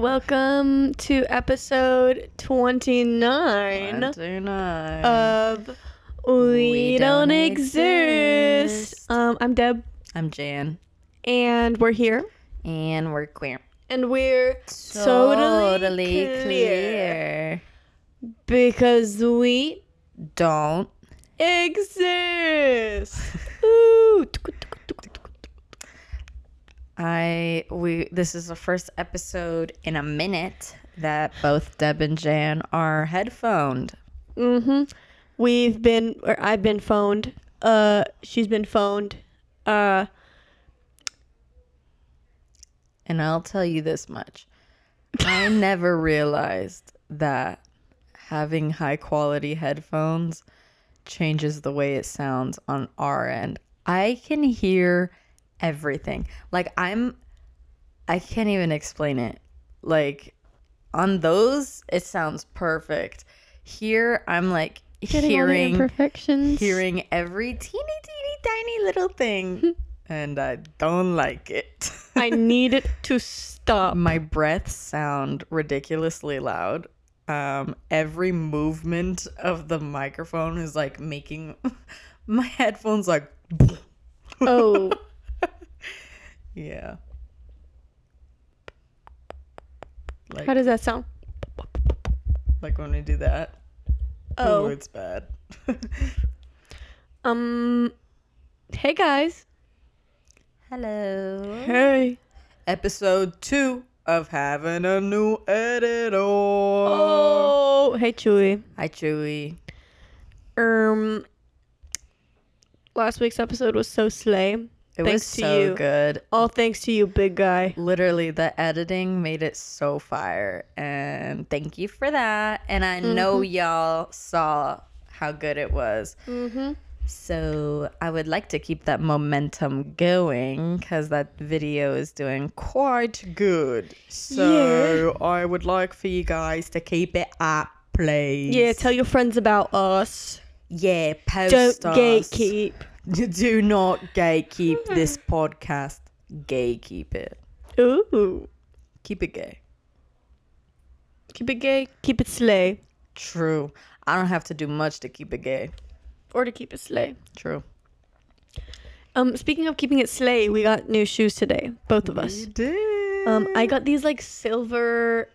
Welcome to episode 29 29. of We, We Don't, Don't exist. Exist. Um, I'm Deb, I'm Jan. and we're here, And we're queer. and we're totally, clear. because we Don't. exist. Ooh. I we this is the first episode in a minute that both Deb and Jan are headphoned. Mm-hmm. We've been, or I've been phoned. Uh, she's been phoned. Uh, And I'll tell you this much. I never realized that having high quality headphones changes the way it sounds on our end. I can hear everything. Like I'm I can't even explain it. Like on those it sounds perfect. Here I'm like getting hearing imperfections. hearing every teeny teeny tiny little thing and I don't like it. I need it to stop. my breaths sound ridiculously loud. Um, every movement of the microphone is like making my headphones like Oh, yeah. Like how does that sound? like when we do that. Oh, it's bad. um, hey guys. Hello. Hey. Episode two of having a new editor. Oh, hey Chuy. Hi Chuy. Um, last week's episode was so slay. It Thanks was to so you. good. All thanks to you, big guy. literally the editing made it so fire and thank you for that and i know y'all saw how good it was Mm-hmm. so i would like to keep that momentum going because that video is doing quite good so i would like for you guys to keep it up please Yeah, tell your friends about us. yeah post Don't us. gatekeep. do not gatekeep this podcast gatekeep it Ooh, keep it gay keep it gay, keep it slay, True. I don't have to do much to keep it gay. or to keep it slay. True. Um, speaking of keeping it slay, we got new shoes today, both of us. did. Um, I got these like silver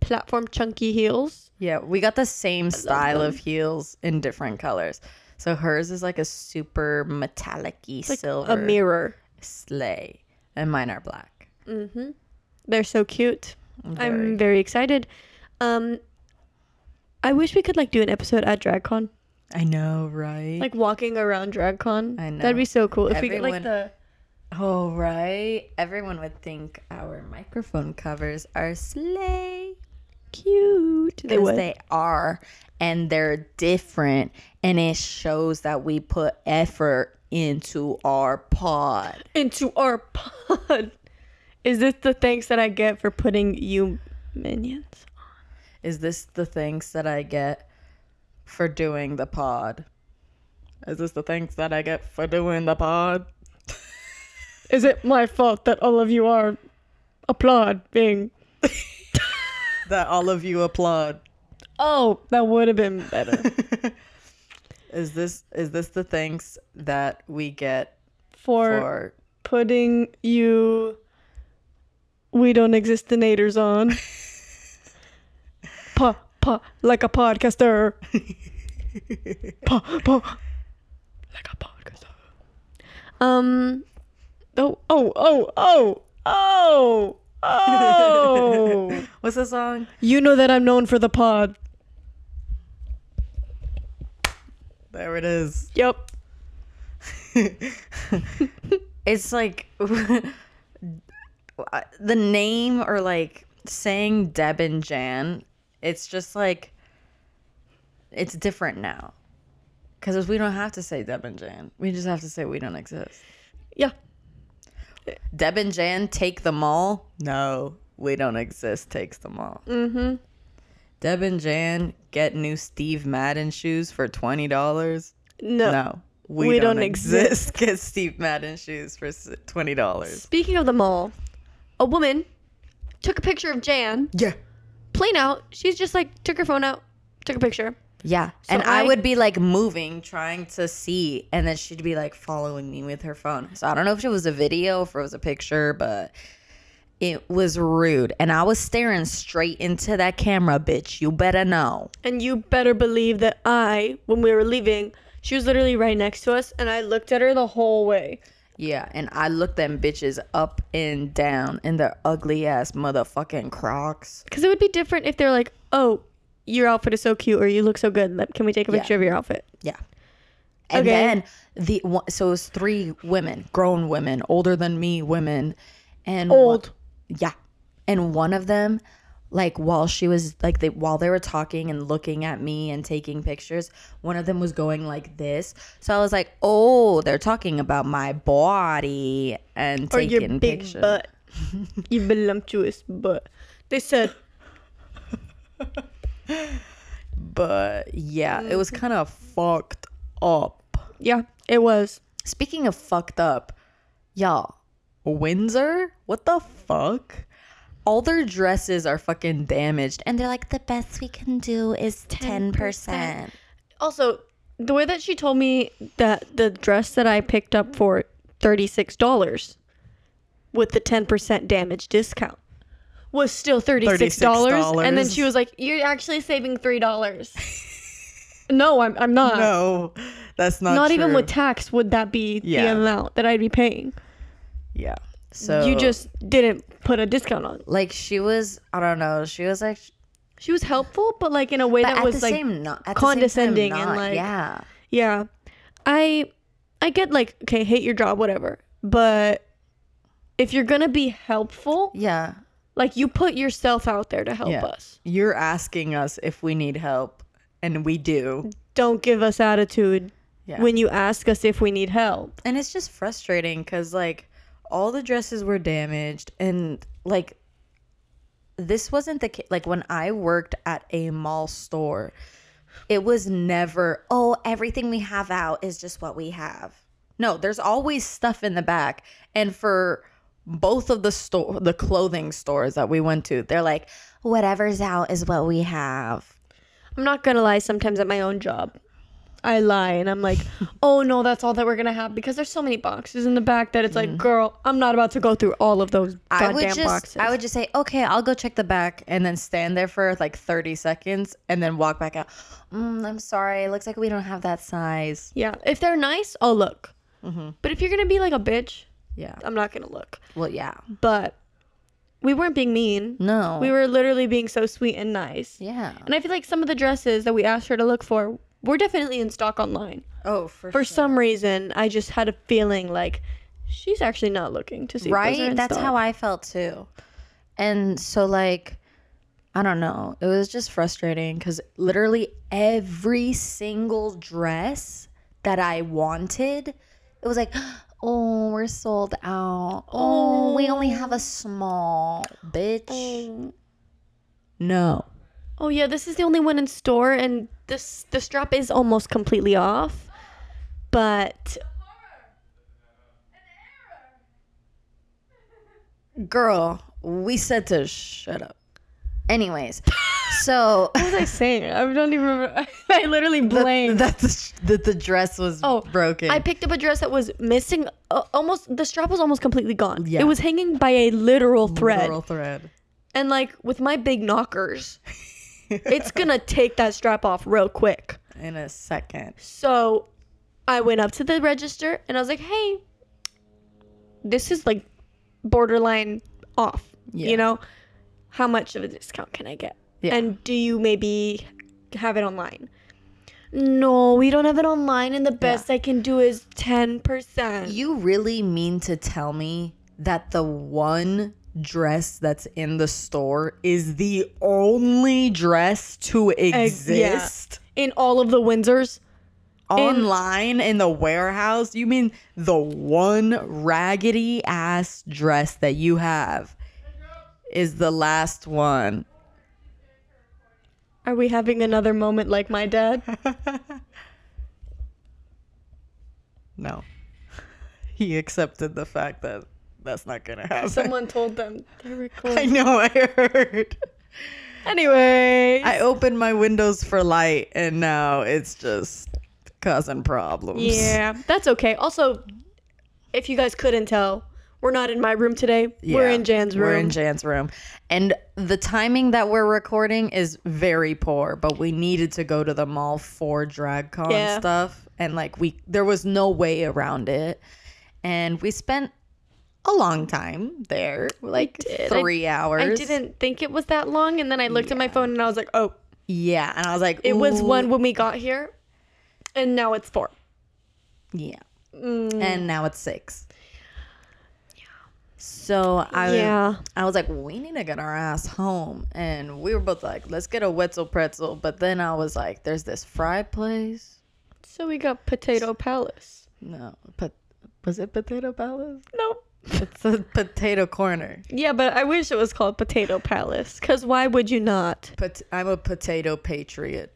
platform chunky heels. yeah, we got the same style them. of heels in different colors. So hers is like a super metallic-y Like silver a mirror. sleigh, and mine are black. Mm-hmm. They're so cute. Very. I'm very excited. Um, I wish we could like do an episode at DragCon, I know, right? like walking around DragCon. I know. That'd be so cool if we get like the. oh, right. Everyone would think our microphone covers are sleigh. Cute. They they are and they're different and it shows that we put effort into our pod into our pod. Is this the thanks that I get for putting you minions? On? Is this the thanks that i get for doing the pod is this the thanks that i get for doing the pod Is it my fault that all of you are applauding? That all of you applaud Oh, that would have been better. is this is this the thanks that we get For, for putting you we don't existinators on. pa pa like a podcaster. pa pa like a podcaster. Um oh oh oh oh oh oh what's the song You know that I'm known for the pod. there it is Yep. it's like the name or like saying Deb and Jan, it's just like it's different now. Because we don't have to say Deb and Jan. We just have to say we don't exist. Yeah. Deb and Jan take them all. No, we don't exist takes them all. Mm-hmm. Deb and Jan get new Steve Madden shoes for twenty dollars. No. No, we, We don't, don't exist. Get Steve Madden shoes for twenty dollars. Speaking of the mall, a woman took a picture of Jan, Yeah. plain out. She's just like took her phone out, took a picture. Yeah. and I, I- would be like moving, trying to see, and then she'd be like following me with her phone. So I don't know if it was a video, if it was a picture, but it was rude. And I was staring straight into that camera, bitch. You better know. And you better believe that I, when we were leaving, she was literally right next to us, and I looked at her the whole way. Yeah. And I looked them bitches up and down in their ugly ass motherfucking crocs. Because it would be different if they're like, oh, your outfit is so cute, or you look so good. Can we take a Yeah. picture of your outfit? Yeah. And Okay. then the one- so it was three women, grown women, older than me women, and one- Old. yeah, and one of them, like while she was like they while they were talking and looking at me and taking pictures, one of them was going like this. So I was like, oh, they're talking about my body and Or taking your big pictures. butt. your voluptuous butt. They said, But yeah, it Mm-hmm. was kind of fucked up. yeah, it was. Speaking of fucked up, y'all, Windsor, what the fuck? All their dresses are fucking damaged, and they're like, the best we can do is 10%. Also, the way that she told me that the dress that I picked up for $36 with the 10% damage discount was still $36. And then she was like, You're actually saving $3. no, I'm, I'm not. No, that's not not even true. with tax would that be the amount that I'd be paying. Yeah. So you just didn't put a discount on. like she was, I don't know, she was like, She was helpful, but like in a way that at was like not condescending time and, like- yeah. Yeah. I I get like, okay, hate your job, whatever. But if you're gonna be helpful, Yeah. Like you put yourself out there to help Yeah. us. You're asking us if we need help, and we do. Don't give us attitude Yeah. when you ask us if we need help. And it's just frustrating because, like, all the dresses were damaged. And, like, this wasn't the case. Like, when I worked at a mall store, it was never, oh, everything we have out is just what we have. No, there's always stuff in the back. And for both of the store, the clothing stores that we went to, they're like, whatever's out is what we have. I'm not gonna lie, sometimes at my own job. I lie and I'm like, oh no, that's all that we're gonna have because there's so many boxes in the back that it's like, girl, I'm not about to go through all of those. I would goddamn just boxes. I would just say, okay, I'll go check the back and then stand there for like 30 seconds and then walk back out. Mm, I'm sorry. It looks like we don't have that size. yeah, if they're nice, I'll look. Mm-hmm. But if you're gonna be like a bitch, Yeah. I'm not gonna look. Well, yeah. But we weren't being mean. No. We were literally being so sweet and nice. Yeah. And I feel like some of the dresses that we asked her to look for were definitely in stock online. Oh, for, For some reason, I just had a feeling like she's actually not looking to see. If those are right? in That's stock. how I felt too. And so, like, I don't know. It was just frustrating because literally every single dress that I wanted, it was like, oh, we're sold out. Oh, we only have a small, bitch. Um, No. oh yeah, this is the only one in store, and this the strap is almost completely off. But Girl, we said to shut up. Anyways, so what was I saying? I don't even remember. I literally blanked. that the, that the dress was Oh, broken. I picked up a dress that was missing. Uh, almost the strap was almost completely gone. Yeah. It was hanging by a literal thread. Literal thread. And like with my big knockers, it's gonna take that strap off real quick. in a second. So I went up to the register and I was like, hey, this is like borderline off. Yeah. You know, how much of a discount can I get? Yeah. And do you maybe have it online? No, we don't have it online, and the best I can do is 10%. You really mean to tell me that the one dress that's in the store is the only dress to exist In all of the Windsors, online in the warehouse? You mean the one raggedy ass dress that you have is the last one? Are we having another moment like my dad? No. He accepted the fact that that's not gonna happen. Someone told them they're I know. I heard. Anyway, I opened my windows for light, and now it's just causing problems. yeah, that's okay. Also, if you guys couldn't tell, we're not in my room today. We're in Jan's room. We're in Jan's room. And the timing that we're recording is very poor, but we needed to go to the mall for DragCon Yeah. stuff. And like we there was no way around it. And we spent a long time there. Like did. I- three hours. I didn't think it was that long, and then I looked at my phone and I was like, "Oh, Yeah. And I was like, it was one when we got here, and now it's four. Yeah. Mm. And now it's six. So I Yeah. I was like, we need to get our ass home. And we were both like, let's get a Wetzel pretzel. But then I was like, there's this fry place. So we got Potato Palace. No, but was it Potato Palace? Nope. It's a potato corner. Yeah, but I wish it was called Potato Palace. Cause why would you not? But I'm a potato patriot.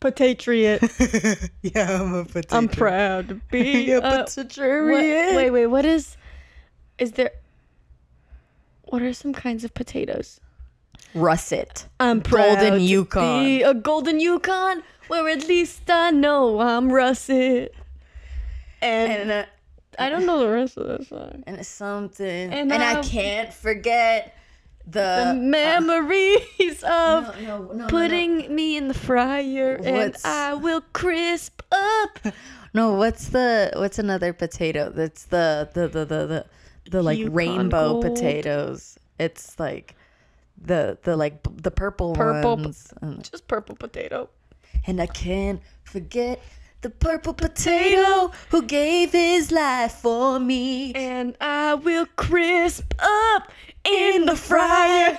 Patriot. yeah, I'm a potato. I'm proud to be a a potato. What, wait, wait. What is? Is there? What are some kinds of potatoes? Russet. I'm Golden Yukon. be a golden Yukon, where at least I know I'm russet. And, And uh, I don't know the rest of the song. and it's something. And And, I I- can't forget The the, memories of no, no, no, putting me in the fryer, and I will crisp up. No, what's the what's another potato? That's the the the the the, the like Yukon rainbow Gold. potatoes. It's like the the like the purple, Purple ones. Oh and, Just purple potato. and I can't forget the purple potato who gave his life for me. And I will crisp up in the fryer.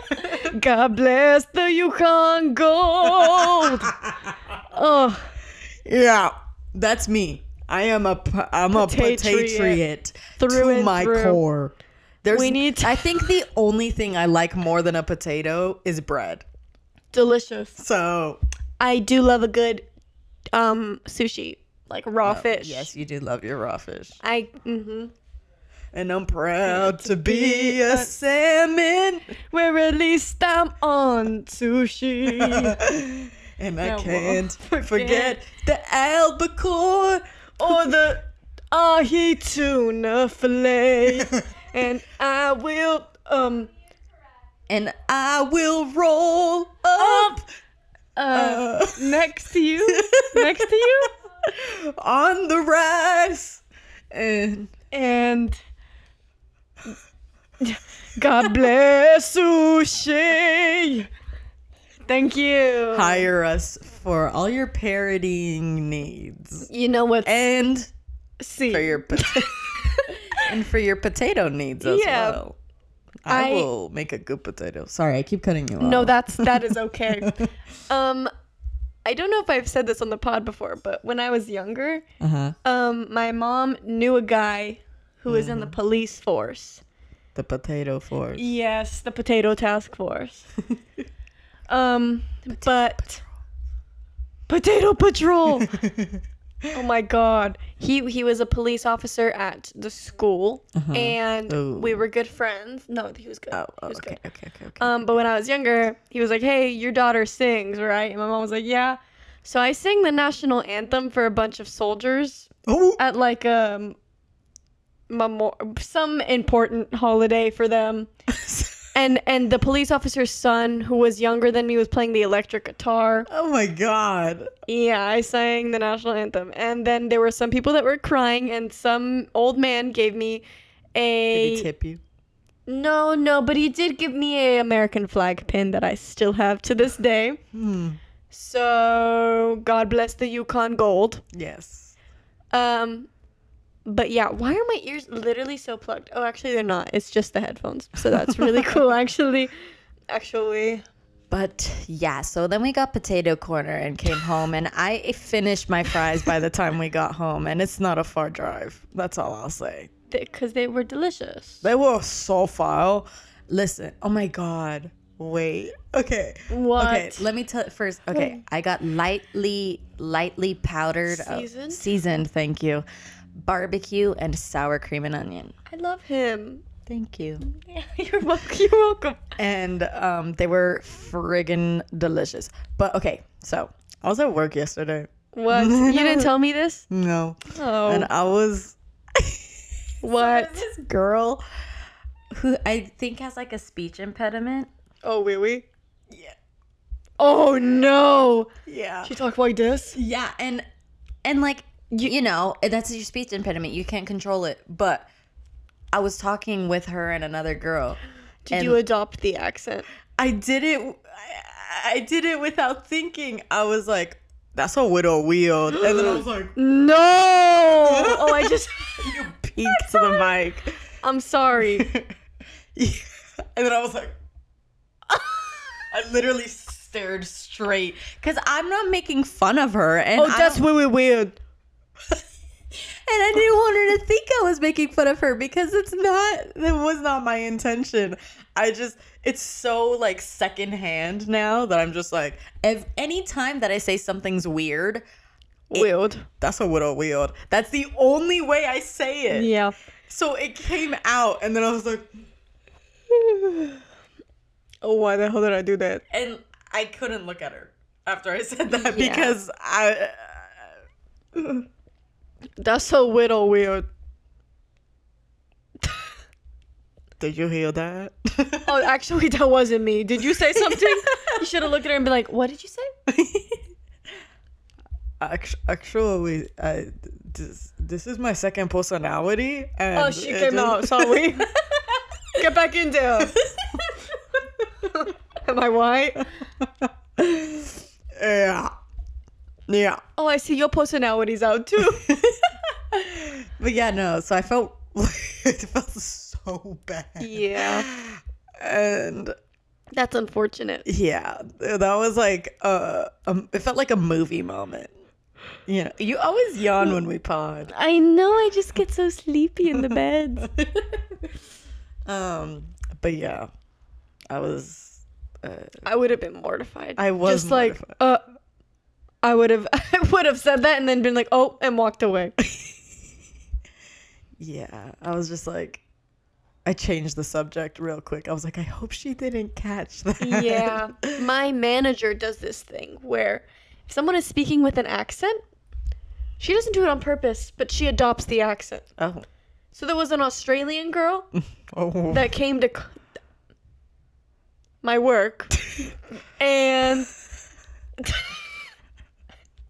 God bless the Yukon Gold. oh, Yeah, that's me. I am a I'm a patriot Through to my through. core. There's, We need to- I think the only thing I like more than a potato is bread. delicious. So I do love a good um sushi, like raw fish. Yes, you do love your raw fish. I Mm-hmm. And I'm proud to be a salmon. Where at least I'm on sushi. And I won't can't forget. forget the albacore. or the ahi tuna fillet. and I will um And I will roll up uh, uh, next to you. next to you. on the rice. And And God bless sushi. Thank you. hire us for all your parodying needs. You know what? And See, for your potato and for your potato needs as Yeah. well. I, I- will make a good potato. Sorry, I keep cutting you off. no, that's that is okay. um, I don't know if I've said this on the pod before, but when I was younger, Uh huh. um, my mom knew a guy who was in the police force. The potato force. Yes, the potato task force. um, but potato patrol. oh my god, he he was a police officer at the school, and Ooh. we were good friends. No, he was good. Oh, oh, was okay, good. okay, okay, okay. Um, but when I was younger, he was like, "Hey, your daughter sings, right?" And my mom was like, "Yeah." So I sang the national anthem for a bunch of soldiers oh, at like um memor- some important holiday for them. And and the police officer's son, who was younger than me, was playing the electric guitar. oh my god. Yeah, I sang the national anthem. And then there were some people that were crying, and some old man gave me a. Did he tip you? no, no, but he did give me a American flag pin that I still have to this day. Hmm. So God bless the Yukon Gold. Yes. Um, but yeah, why are my ears literally so plugged? Oh, actually, they're not. It's just the headphones. So that's really cool, actually. Actually, But yeah, so then we got potato corner and came home, and I finished my fries by the time we got home, and it's not a far drive. That's all I'll say. because they were delicious. They were so foul. Listen, oh my god. Wait. Okay. What? Okay, let me tell first. Okay, I got lightly, lightly powdered, uh, Seasoned? seasoned. Thank you. Barbecue and sour cream and onion. I love him. Thank you. Yeah, you're welcome. You're welcome. And um, they were friggin' delicious. But okay, so I was at work yesterday. What? You didn't tell me this? No. Oh. And I was what? this girl who I think has like a speech impediment. Oh, wait, wait. Yeah. Oh no. Yeah. She talked like this. Yeah, and and like you, you know eh, that's your speech impediment. You can't control it. But I was talking with her and another girl. Did you adopt the accent? I did it. I, I did it without thinking. I was like, "That's a widow weird," and then I was like, No. oh, I just. "You peeked to the mic." I'm sorry. Yeah. And then I was like, I literally stared straight because I'm not making fun of her, and Oh, that's really weird. And I didn't want her to think I was making fun of her because it's not, that was not my intention. I just, it's so like secondhand now that I'm just like, if any time that I say something's weird, Weird. that's a little weird. That's the only way I say it. Yeah. So it came out, and then I was like, Oh, why the hell did I do that? and I couldn't look at her after I said that Yeah. because I. Uh, That's so widow weird. Did you hear that? Oh, actually, that wasn't me. Did you say something? you should have looked at her and be like, "What did you say?" Actually, I, this, this is my second personality. And Oh, she came just- out. Sorry. Get back in there. Am I white? yeah. Yeah. Oh, I see your personality's out too. But yeah, no. So I felt it felt so bad. Yeah. And That's unfortunate. yeah, that was like a, um, it felt like a movie moment. You know, you always yawn when we pod. I know. I just get so sleepy in the bed. Um, but yeah, I was. Uh, I would have been mortified. I was just like, uh, I would have, I would have said that and then been like, oh, and walked away. Yeah, I was just like, I changed the subject real quick. I was like, I hope she didn't catch that. yeah. My manager does this thing where if someone is speaking with an accent, she doesn't do it on purpose, but she adopts the accent. Oh. So there was an Australian girl Oh. that came to my work and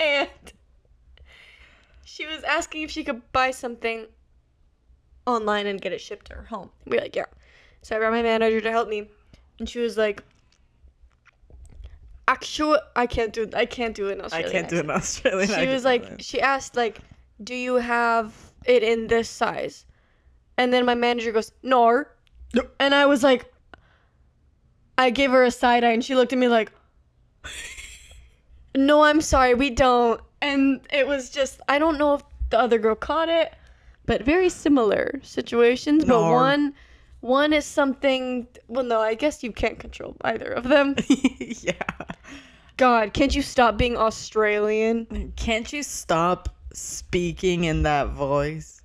and she was asking if she could buy something online and get it shipped to her home. We are like, yeah. So I brought my manager to help me, and she was like, "Actually, I can't do. I can't do an I can't do an Australia. She was like, she asked like, "Do you have it in this size?" And then my manager goes, "No." And I was like, I gave her a side eye, and she looked at me like, "No, I'm sorry, we don't." And it was just, I don't know if the other girl caught it, but very similar situations. But one, one is something. Well, no, I guess you can't control either of them. yeah. God, can't you stop being Australian? Can't you stop speaking in that voice?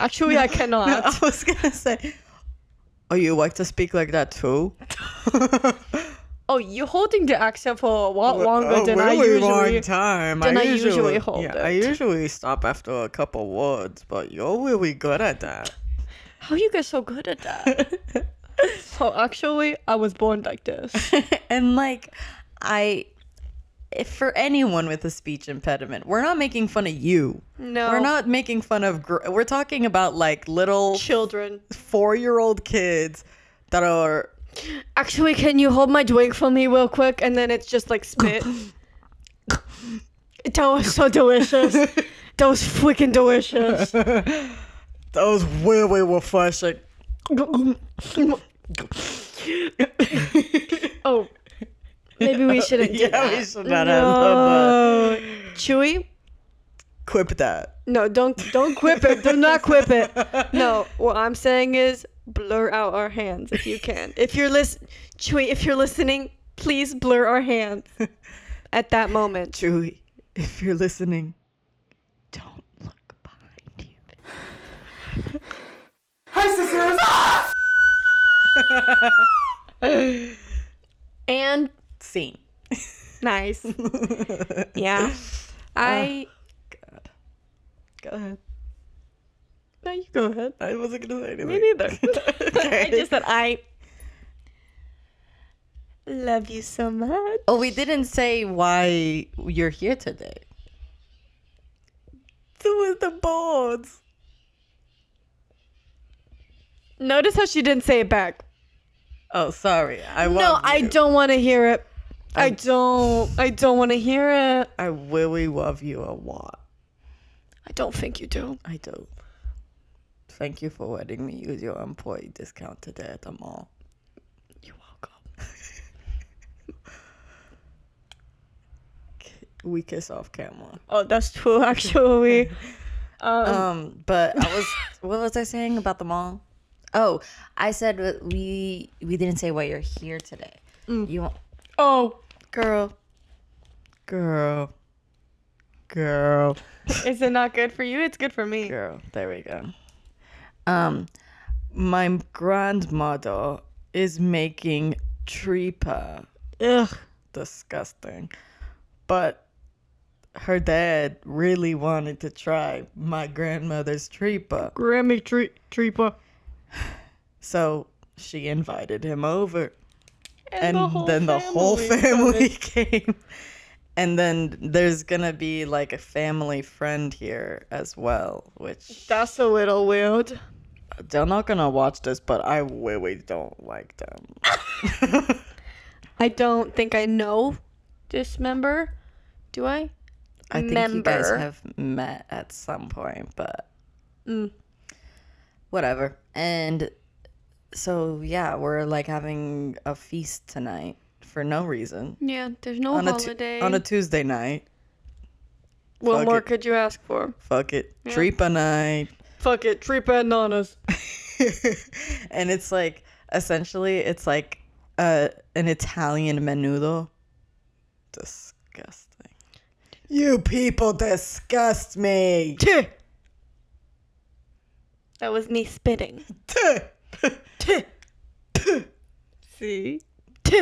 Actually, I cannot. No, I was gonna say, oh, you like to speak like that too? Oh, you're holding the accent for a lot A longer than I really usually. long time. than I usually hold yeah, I usually stop after a couple words, but you're really good at that. How you get so good at that? oh, actually, I was born like this. and like, I, if for anyone with a speech impediment, we're not making fun of you. No, We're not making fun of. Gr- we're talking about like little children. four-year-old kids that are. Actually, can you hold my drink for me real quick? And then it's just like spit. that was so delicious. That was freaking delicious. that was really refreshing. oh, maybe we shouldn't do Yeah, that. we should not have done no. Chuy, Quip that. No, don't don't quip it. Do not quip it. No, what I'm saying is blur out our hands if you can. if you're list Chuy, if you're listening, please blur our hands at that moment. Chuy, if you're listening, don't look behind you. Hi sisters. Ah! and scene. Nice. yeah. Uh, I God. Go ahead no, you go ahead. I wasn't gonna say anything. Me neither. Okay. I just said I love you so much. Oh, we didn't say why you're here today. So with the boards. Notice how she didn't say it back. Oh, sorry. I no, love I don't want to hear it. I I- don't. I don't want to hear it. I really love you a lot. I don't think you do. I do. Thank you for letting me use your employee discount today at the mall. You're welcome. We kiss off camera. Oh, that's true. Actually, um, Um, but I was what was I saying about the mall? Oh, I said we we didn't say why you're here today. You want oh, girl, girl, girl, is it not good for you? It's good for me. girl. There we go. Um, my grandmother is making tripa. Ugh. Disgusting, but her dad really wanted to try my grandmother's tripa. Grammy tree treepa. So she invited him over. And, the then the whole family family came. And then there's gonna be like a family friend here as well, which That's a little weird. They're not gonna watch this, but I really don't like them. I don't think I know this member. Do I? I think you guys have met at some point, but Mm. whatever. And so yeah, we're like having a feast tonight for no reason. Yeah, there's no on a Tu- holiday. on a Tuesday night. what fuck more it. could you ask for? Fuck it. Yeah. Night. Fuck it, tripa and nanas. and it's like essentially it's like uh, an Italian menudo. Disgusting. You people disgust me. That was me spitting. See?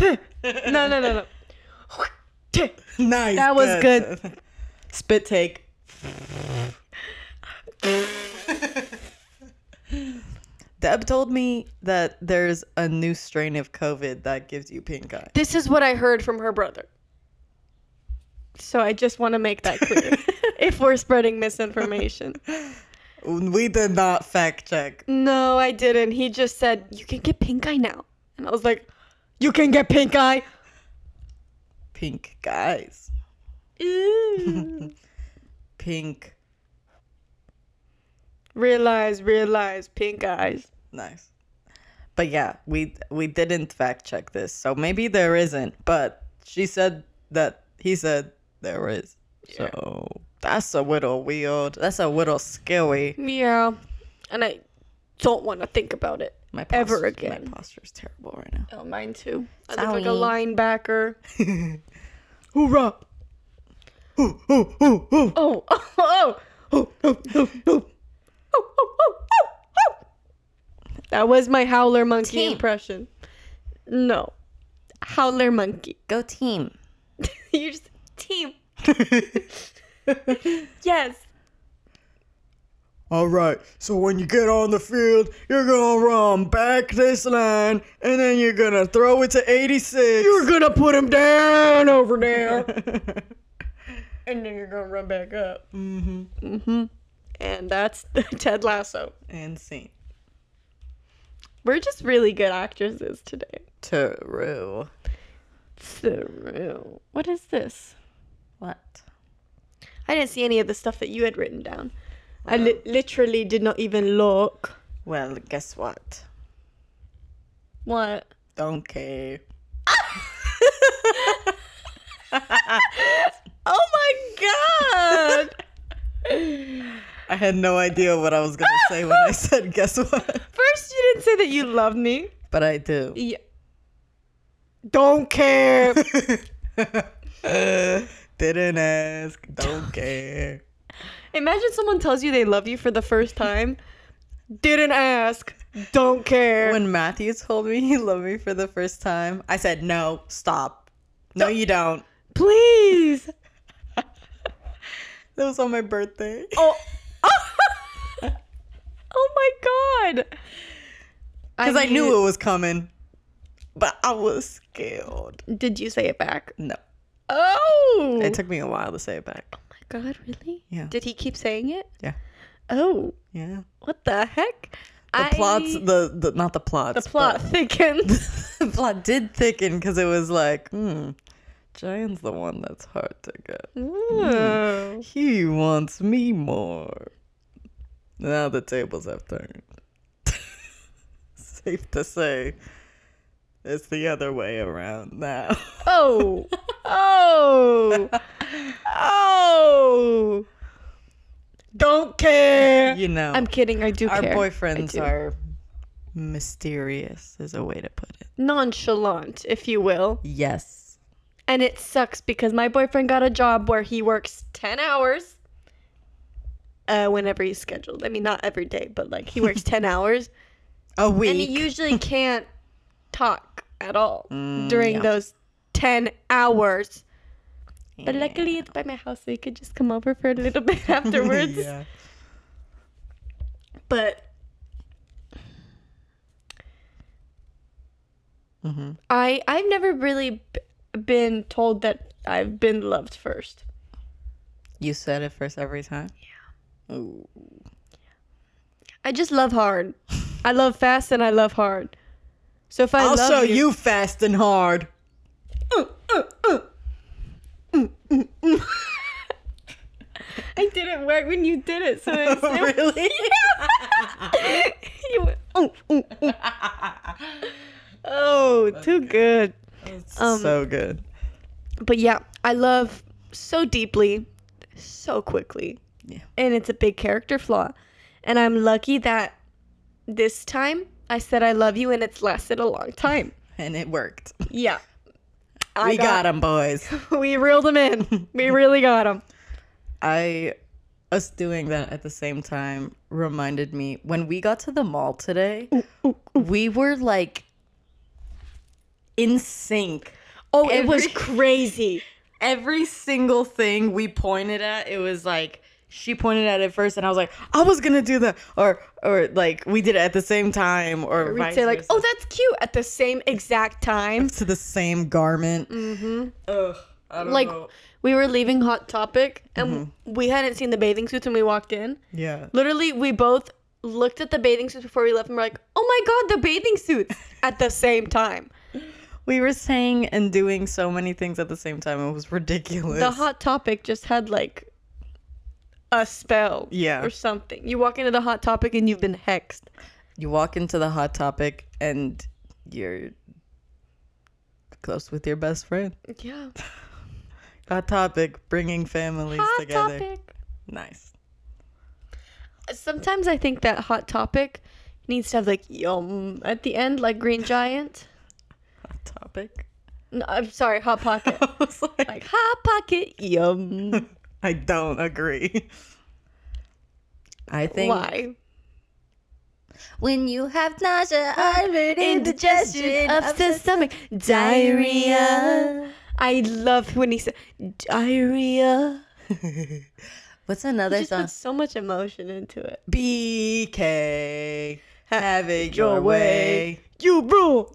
no, no, no, no. nice. That was good. Spit take. Deb told me that there's a new strain of COVID that gives you pink eye. This is what I heard from her brother. So I just want to make that clear. if we're spreading misinformation. We did not fact check. No, I didn't. He just said, You can get pink eye now. And I was like, You can get pink eye? Pink guys. Ew. Pink. realize, realize, pink eyes. Nice. But yeah, we we didn't fact check this, so maybe there isn't. But she said that he said there is. So that's a little weird. That's a little scary. Yeah. And I don't want to think about it. My Ever again. My posture is terrible right now. Oh, mine too. I look like a linebacker. Hoorah! Oh, oh, oh. Oh, oh, oh, oh, oh. That was my howler monkey Team. impression. No. Howler monkey. Go team. you just team. Yes. All right. So when you get on the field, you're gonna run back this line, and then you're gonna throw it to 86. You're gonna put him down over there. and then you're gonna run back up. mm-hmm. Mm-hmm. And that's the Ted Lasso. And scene. We're just really good actresses today. True. So, what is this? What? I didn't see any of the stuff that you had written down. I li- literally did not even look. Well, guess what? What? Don't care. Oh my god! I had no idea what I was gonna say when I said guess what. First, you didn't say that you love me. But I do. Yeah. Don't care. Didn't ask. Don't care. Imagine someone tells you they love you for the first time, Didn't ask. Don't care. When Matthew told me he loved me for the first time, I said, no, stop. No, you don't. Please. That was on my birthday. Oh. oh my god. Because I, knew it was coming. But I was scared. Did you say it back? No. Oh. It took me a while to say it back. oh my god, really? Yeah. Did he keep saying it? Yeah. Oh, Yeah. what the heck? The plots, the, the not the plots. the plot thickened. the plot did thicken because it was like, hmm, Giant's the one that's hard to get. He wants me more. Now the tables have turned. Safe to say, it's the other way around now. Oh. Oh. Oh. Don't care. you know, I'm kidding. I do our care. Boyfriends do. are mysterious, is a way to put it. nonchalant, if you will. Yes. And it sucks because my boyfriend got a job where he works 10 hours uh, whenever he's scheduled. I mean, not every day, but like he works 10 hours. A week. And he usually can't talk at all Mm, during yeah. those 10 hours. But luckily, it's by my house, so he could just come over for a little bit afterwards. yeah. But hmm I I've never really been told that I've been loved first. You said it first every time? Yeah. Ooh. I just love hard. I love fast and I love hard. So if I show you, you fast and hard. I didn't work when you did it, so it's, really? you went, "Oh, oh, oh." Oh, too good. Um, so good. But yeah, I love so deeply, so quickly. Yeah. And it's a big character flaw. And I'm lucky that this time I said I love you and it's lasted a long time. And it worked. Yeah. we got him, boys. We reeled him in. We really got him. I us doing that at the same time reminded me when we got to the mall today, we were like in sync. Oh, it was crazy. Every single thing we pointed at, it was like she pointed at it first and I was like, I was gonna do that or or like we did it at the same time or We'd say like, versa. "Oh, that's cute" at the same exact time. to the same garment. Mm-hmm. Ugh, I don't Like know. we were leaving Hot Topic and we hadn't seen the bathing suits when we walked in. Yeah. Literally, we both looked at the bathing suits before we left and we're like, "Oh my god, the bathing suits!" at the same time. We were saying and doing so many things at the same time. It was ridiculous. The Hot Topic just had like a spell, Yeah. or something. You walk into the Hot Topic and you've been hexed. you walk into the hot topic and you're close with your best friend. Yeah. Hot topic, bringing families Hot together. Topic. Nice. Sometimes I think that Hot Topic needs to have like yum at the end, like Green Giant. Hot topic. No, I'm sorry, Hot Pocket. I was like, like Hot Pocket, yum. I don't agree. I think Why? when you have nausea, I'm an Indigestion of the stomach, diarrhea. I love when he said diarrhea. What's He another just song? puts so much emotion into it. BK, have it your way. You bro.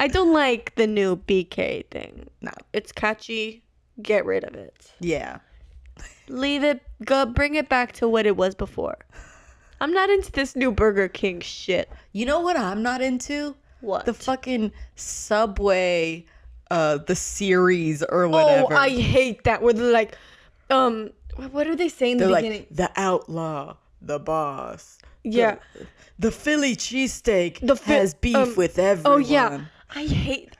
I don't like the new BK thing. No. It's catchy. Get rid of it. Yeah. Leave it. Go. Bring it back to what it was before. I'm not into this new Burger King shit. You know what I'm not into? What? The fucking Subway, uh, the series or whatever. Oh, I hate that. Where they're like, um, what do they say in the They're beginning? like the outlaw, the boss. Yeah. The, Philly cheesesteak The Phi- has beef um, with everyone. oh yeah, I hate.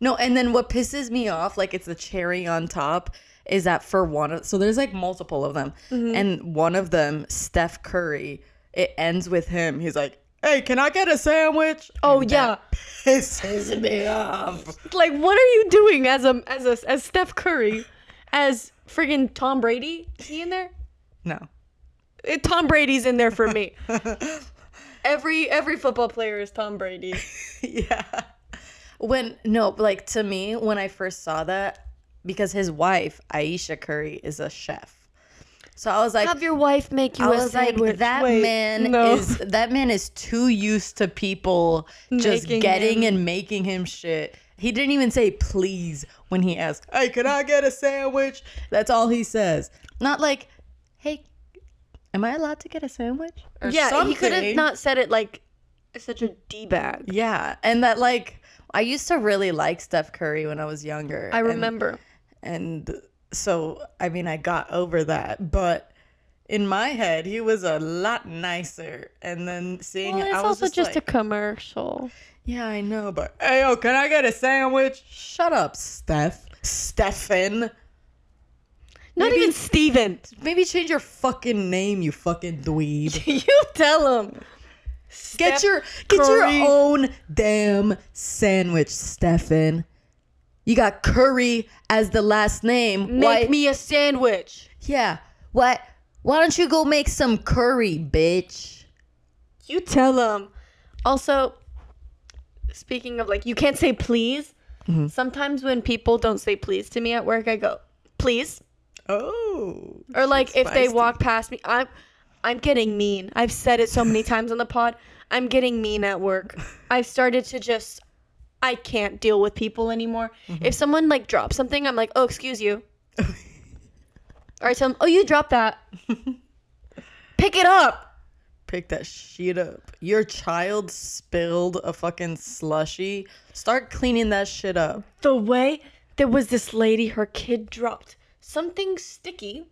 No, and then what pisses me off, like it's the cherry on top, is that for one of so there's like multiple of them, Mm-hmm. and one of them, Steph Curry, it ends with him. He's like, "Hey, can I get a sandwich?" Oh And yeah, that pisses me off. like what are you doing as a as a as Steph Curry, as friggin' Tom Brady? Is he in there? No, It, Tom Brady's in there for me. every every football player is Tom Brady. yeah. When no, like to me, when I first saw that, because his wife Ayesha Curry is a chef, so I was like, Have your wife make you I a was like, sandwich. that Wait, man no. is that man is too used to people just Making getting him- and making him shit. He didn't even say please when he asked, "Hey, can I get a sandwich?" That's all he says. Not like, "Hey, am I allowed to get a sandwich?" Or yeah, he could have not said it like such a d bag. Yeah, and that like I used to really like Steph Curry when I was younger. I remember. and so I mean I got over that, but in my head he was a lot nicer. And then seeing Well, it, it's I was also just, just like, a commercial. yeah, I know, but hey yo, can I get a sandwich? Shut up, Steph. Stefan. Not Maybe- even Steven. Maybe change your fucking name, you fucking dweeb. you tell him. Get your get your own damn sandwich, Stefan. You got curry as the last name. Make Why- me a sandwich. Yeah. What? Why don't you go make some curry, bitch? You tell him. Also, speaking of like, you can't say please. Mm-hmm. Sometimes when people don't say please to me at work, I go, please. Oh. Or like if they walk past me, I'm I'm getting mean. I've said it so many times on the pod. I'm getting mean at work. I've started to just I can't deal with people anymore. Mm-hmm. If someone like drops something, I'm like, "Oh, excuse you." or I tell them, "Oh, you dropped that." Pick it up. Pick that shit up. Your child spilled a fucking slushy. Start cleaning that shit up. The way there was this lady, her kid dropped something sticky.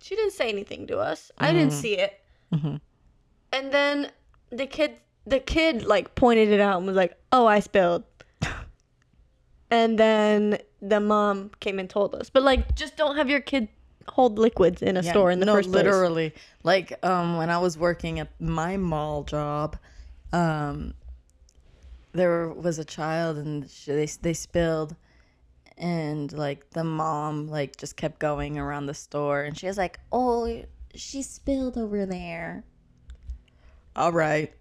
She didn't say anything to us. I didn't see it. And then the kid, the kid like pointed it out and was like, "Oh, I spilled." and then the mom came and told us. But like, just don't have your kid hold liquids in a Yeah, store in the no, first place. literally. Like um, when I was working at my mall job, um, there was a child and she, they they spilled, and like the mom like just kept going around the store, and she was like, "Oh, she spilled over there." All right,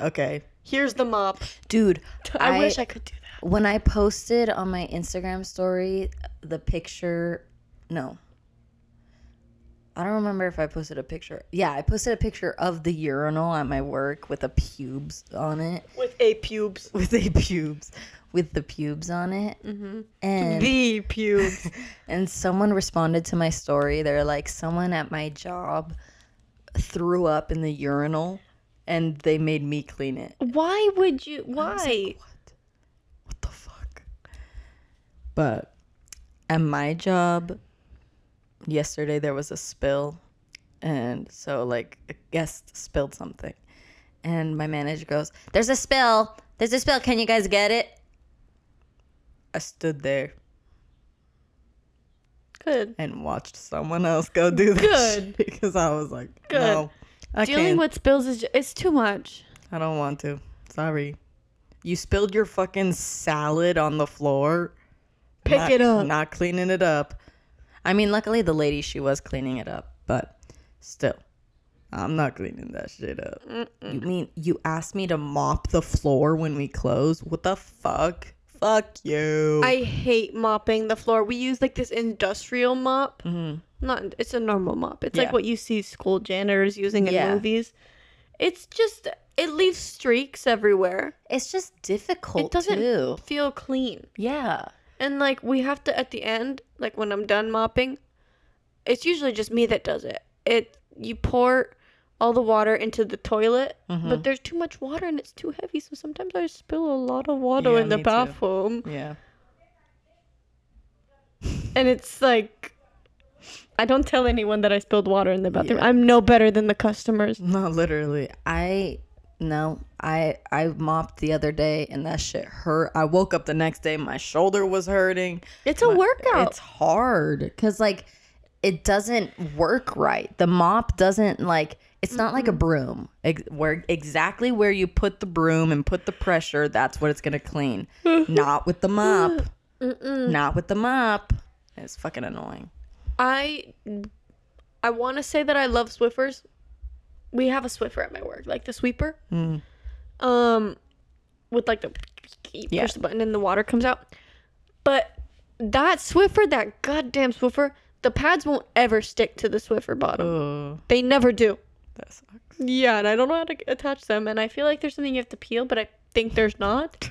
okay, Here's the mop. dude. I, wish I could do that. when I posted on my Instagram story the picture, no. I don't remember if I posted a picture. Yeah, I posted a picture of the urinal at my work with the pubes on it. With a pubes. With a pubes. With the pubes on it. Mm-hmm. And The pubes. and someone responded to my story. They're like, someone at my job threw up in the urinal and they made me clean it. Why would you? Why? what the fuck? But at my job, yesterday there was a spill, and so like a guest spilled something, and my manager goes, "There's a spill. There's a spill. Can you guys get it?" I stood there Good. and watched someone else go do this Good. because I was like, Good. "No, I Dealing can't. with spills is it's too much. I don't want to. Sorry." You spilled your fucking salad on the floor. Pick not, it up. Not cleaning it up. I mean, luckily the lady she was cleaning it up, but still, I'm not cleaning that shit up. You mean you asked me to mop the floor when we close? What the fuck? Fuck you. I hate mopping the floor. We use like this industrial mop. Mhm. Not it's a normal mop. It's Yeah. like what you see school janitors using in Yeah. movies. It's just it leaves streaks everywhere. It's just difficult It doesn't too. feel clean. Yeah. And like we have to at the end, like when I'm done mopping, it's usually just me that does it. It you pour all the water into the toilet, Mm-hmm. but there's too much water and it's too heavy, so sometimes I spill a lot of water Yeah, in the me too. bathroom. Yeah. And it's like I don't tell anyone that I spilled water in the bathroom. Yeah. I'm no better than the customers. No, literally. I no. I I mopped the other day and that shit hurt. I woke up the next day, my shoulder was hurting. It's a workout. It's hard because like it doesn't work right. The mop doesn't like. It's not like a broom. Ex- where exactly where you put the broom and put the pressure, that's what it's gonna clean. not with the mop. Not with the mop. It's fucking annoying. I I want to say that I love Swiffers. We have a Swiffer at my work, like the sweeper. Mm. Um, with like the you Yeah. push the button and the water comes out. But that Swiffer, that goddamn Swiffer, the pads won't ever stick to the Swiffer bottom. Oh, They never do. that sucks. Yeah, and I don't know how to attach them, and I feel like there's something you have to peel, but I think there's not.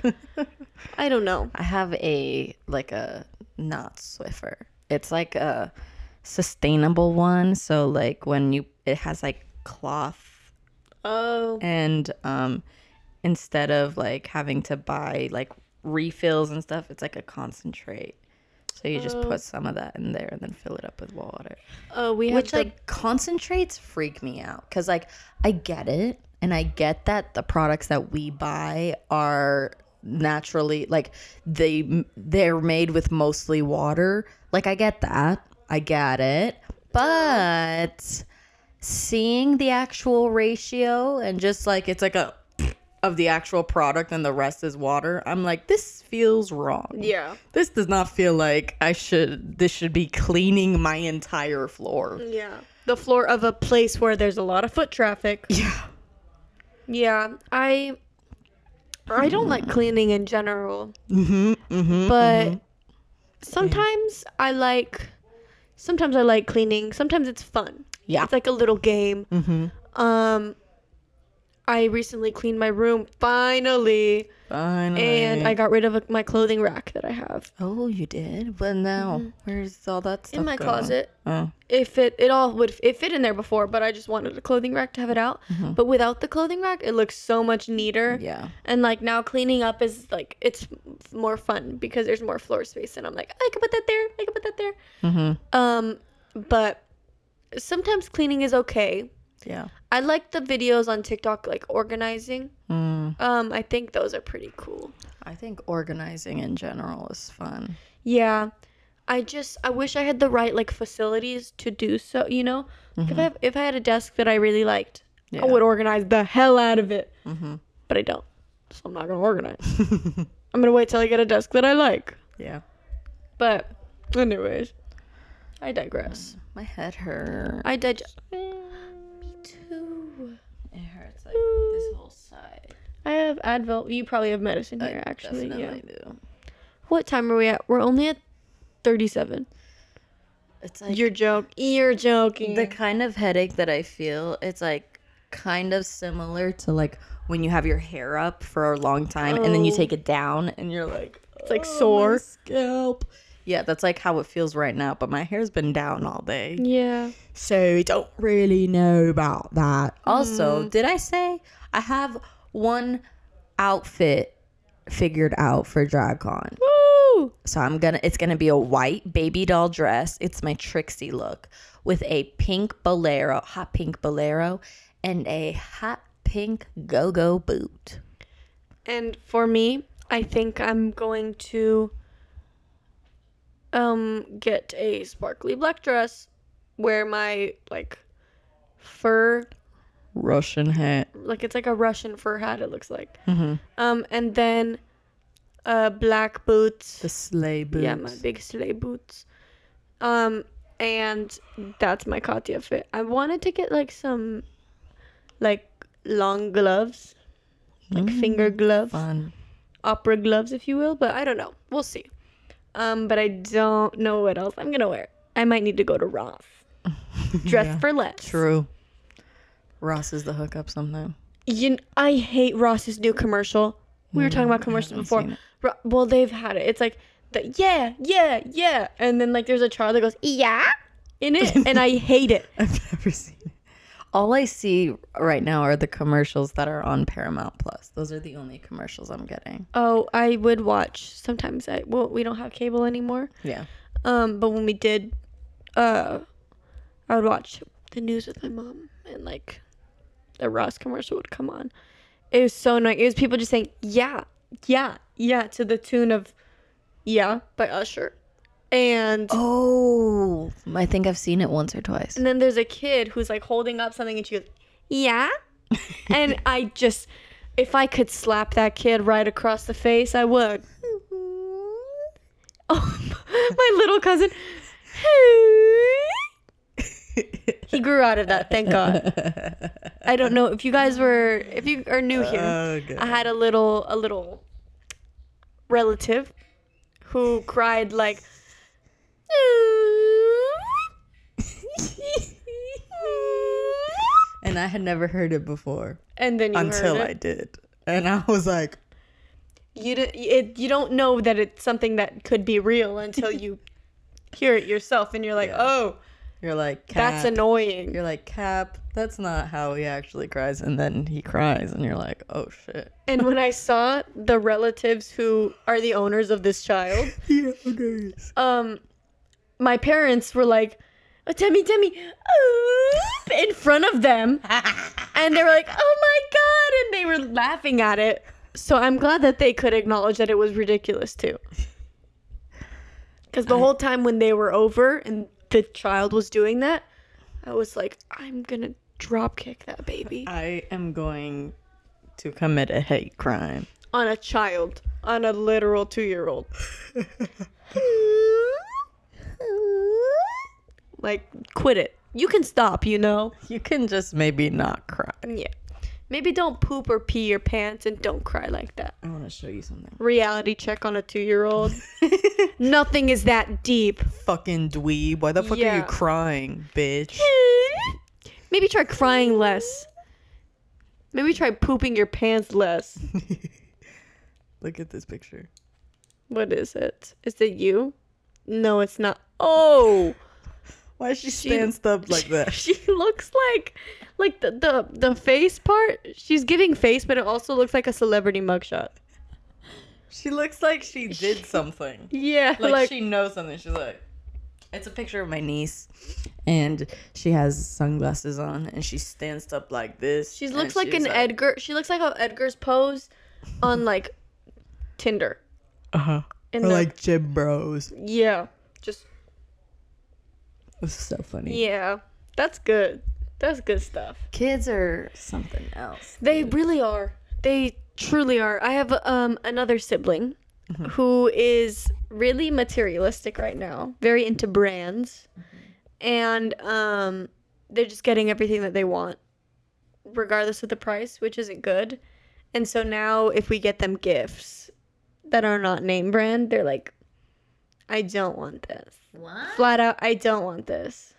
I don't know. I have a like a not Swiffer. It's like a sustainable one. So like when you it has like cloth Oh, and um instead of like having to buy like refills and stuff, it's like a concentrate. So you just Oh. put some of that in there and then fill it up with water. oh, we have Which the- like concentrates freak me out cuz like I get it and I get that the products that we buy are naturally like they they're made with mostly water. Like I get that. I get it. But seeing the actual ratio and just like it's like a of the actual product and the rest is water, I'm like this feels wrong. yeah, This does not feel like I should this should be cleaning my entire floor. yeah, the floor of a place where there's a lot of foot traffic. Yeah. Yeah, I I don't like cleaning in general, Mm-hmm. Mm-hmm. but sometimes I like sometimes I like cleaning. Sometimes it's fun. Yeah. It's like a little game. Mm-hmm. Um I recently cleaned my room finally Finally. and I got rid of a, my clothing rack that I have Oh, you did? But now, where's all that stuff in my going? closet. Oh. It fit it all would it fit in there before, but I just wanted a clothing rack to have it out. But without the clothing rack, it looks so much neater. Yeah. And like now cleaning up is like it's more fun because there's more floor space and I'm like, I can put that there. I can put that there. Mm-hmm. Um but sometimes cleaning is okay. Yeah. I like the videos on TikTok like organizing. Mm. Um I think those are pretty cool. I think organizing in general is fun. Yeah. I just I wish I had the right like facilities to do so, you know? Like if I have, if I had a desk that I really liked, Yeah. I would organize the hell out of it. Mm-hmm. But I don't. So I'm not going to organize. I'm going to wait till I get a desk that I like. Yeah. But anyways, I digress. My head hurts. I digest. Mm, me too. It hurts like this whole side. I have Advil. You probably have medicine here, I actually. Yeah. definitely do. What time are we at? We're only at 37. It's like You're joking. You're joking. the kind of headache that I feel, it's like kind of similar to like when you have your hair up for a long time and then you Oh. take it down and you're like, It's like "Oh, sore." scalp. Yeah, that's like how it feels right now, but my hair's been down all day. yeah. So I don't really know about that. Also, mm-hmm. did I say I have one outfit figured out for DragCon? Woo! So I'm gonna it's gonna be a white baby doll dress. It's my Trixie look with a pink bolero, hot pink bolero, and a hot pink go-go boot. And for me, I think I'm going to um get a sparkly black dress, wear my like fur, Russian hat. like it's like a Russian fur hat it looks like. Mm-hmm. Um and then uh black boots. The sleigh boots. Yeah, my big sleigh boots. Um and that's my Katya fit. I wanted to get like some like long gloves, like finger gloves. fun. opera gloves, if you will, but I don't know. We'll see. Um, but I don't know what else I'm gonna wear. I might need to go to Ross. Dress Yeah. for less. True. Ross is the hookup sometime. You, I hate Ross's new commercial. We were talking about commercials before. Ro- well, they've had it. It's like the yeah, yeah, yeah, and then like there's a child that goes yeah in it, and I hate it. I've never seen it. All I see right now are the commercials that are on Paramount Plus. Those are the only commercials I'm getting. Oh, I would watch sometimes. I well, we don't have cable anymore. Yeah. Um, but when we did, uh, I would watch the news with my mom, and like, the Ross commercial would come on. It was so annoying. It was people just saying "yeah, yeah, yeah" to the tune of "Yeah" by Usher, and Oh, I think I've seen it once or twice. and then there's a kid who's like holding up something, and she goes "Yeah," and I just, if I could slap that kid right across the face, I would. Mm-hmm. Oh, my little cousin. He grew out of that, thank God. I don't know if you guys were if you are new here. Oh. I had a little a little relative who cried like and I had never heard it before and then you until I did. And I was like, You d- it, you don't know that it's something that could be real until you hear it yourself and you're like, Yeah. "Oh, you're like, Cap. that's annoying." You're like, Cap, that's not how he actually cries. And then he cries, and you're like, oh shit. And when I saw the relatives who are the owners of this child, Yeah, nice. um, my parents were like, oh, Demi, Timmy," uh," in front of them, and they were like, "Oh my god!" and they were laughing at it. So I'm glad that they could acknowledge that it was ridiculous too. Because the whole time when they were over and the child was doing that, I was like, "I'm gonna drop kick that baby I am going to commit a hate crime. on a child, on a literal two year old." like, quit it. You can stop, you know. You can just maybe not cry. Yeah. Maybe don't poop or pee your pants and don't cry like that. I want to show you something. Reality check on a two year old. Nothing is that deep. Fucking dweeb. Why the fuck are you crying, bitch? Maybe try crying less. Maybe try pooping your pants less. Look at this picture. What is it? Is it you? No, it's not. Oh, Why is she stands up like that? she looks like, like the, the the face part. She's giving face, but it also looks like a celebrity mugshot. She looks like she did something. Yeah, Like, like, she knows something. She's like, it's a picture of my niece, and she has sunglasses on, and she stands up like this. she looks like an Edgar. She looks like a Edgar's pose on like Tinder. Uh huh. Or the- like gym Bros. Yeah, just This is so funny. yeah. That's good. That's good stuff. Kids are something else. They really are. They truly are. I have um another sibling who is really materialistic right now, very into brands. And um they're just getting everything that they want regardless of the price, which isn't good. And so now if we get them gifts that are not name brand, they're like I don't want this. What? Flat out I don't want this.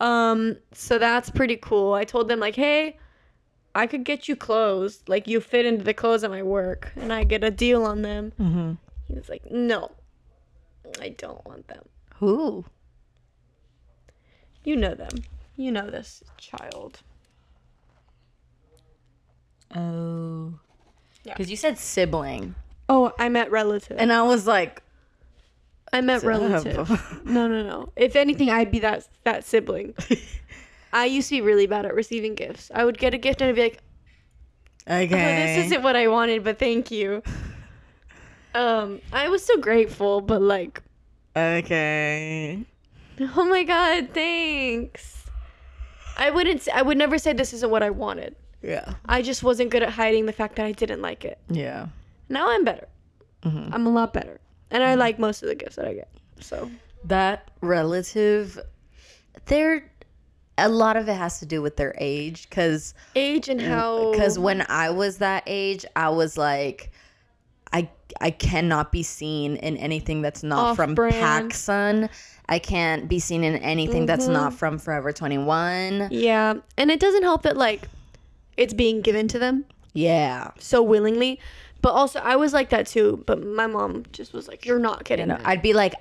Um so that's pretty cool. I told them like, "Hey, I could get you clothes. Like you fit into the clothes at my work and I get a deal on them." Mm-hmm. He was like, "No. I don't want them." Who? You know them. You know this child. Oh. Yeah. Because you said sibling, Oh, I meant relative. and I was like, I meant relative. No, no, no. If anything, I'd be that that sibling. I used to be really bad at receiving gifts. I would get a gift and I'd be like, okay. oh, this isn't what I wanted, but thank you. Um, I was so grateful, but like, Okay. oh my god, thanks. I wouldn't. I would never say this isn't what I wanted. Yeah. I just wasn't good at hiding the fact that I didn't like it. Yeah. Now I'm better. Mhm. I'm a lot better, and I mm-hmm. like most of the gifts that I get. So That relative, they're a lot of it has to do with their age, because age and mm, how because when I was that age, I was like, I I cannot be seen in anything that's not from. PacSun. I can't be seen in anything that's not mm-hmm. from Forever Twenty One. yeah, and it doesn't help that like it's being given to them Yeah, so willingly. But also, I was like that too. But my mom just was like, "You're not you getting know, that." I'd be like,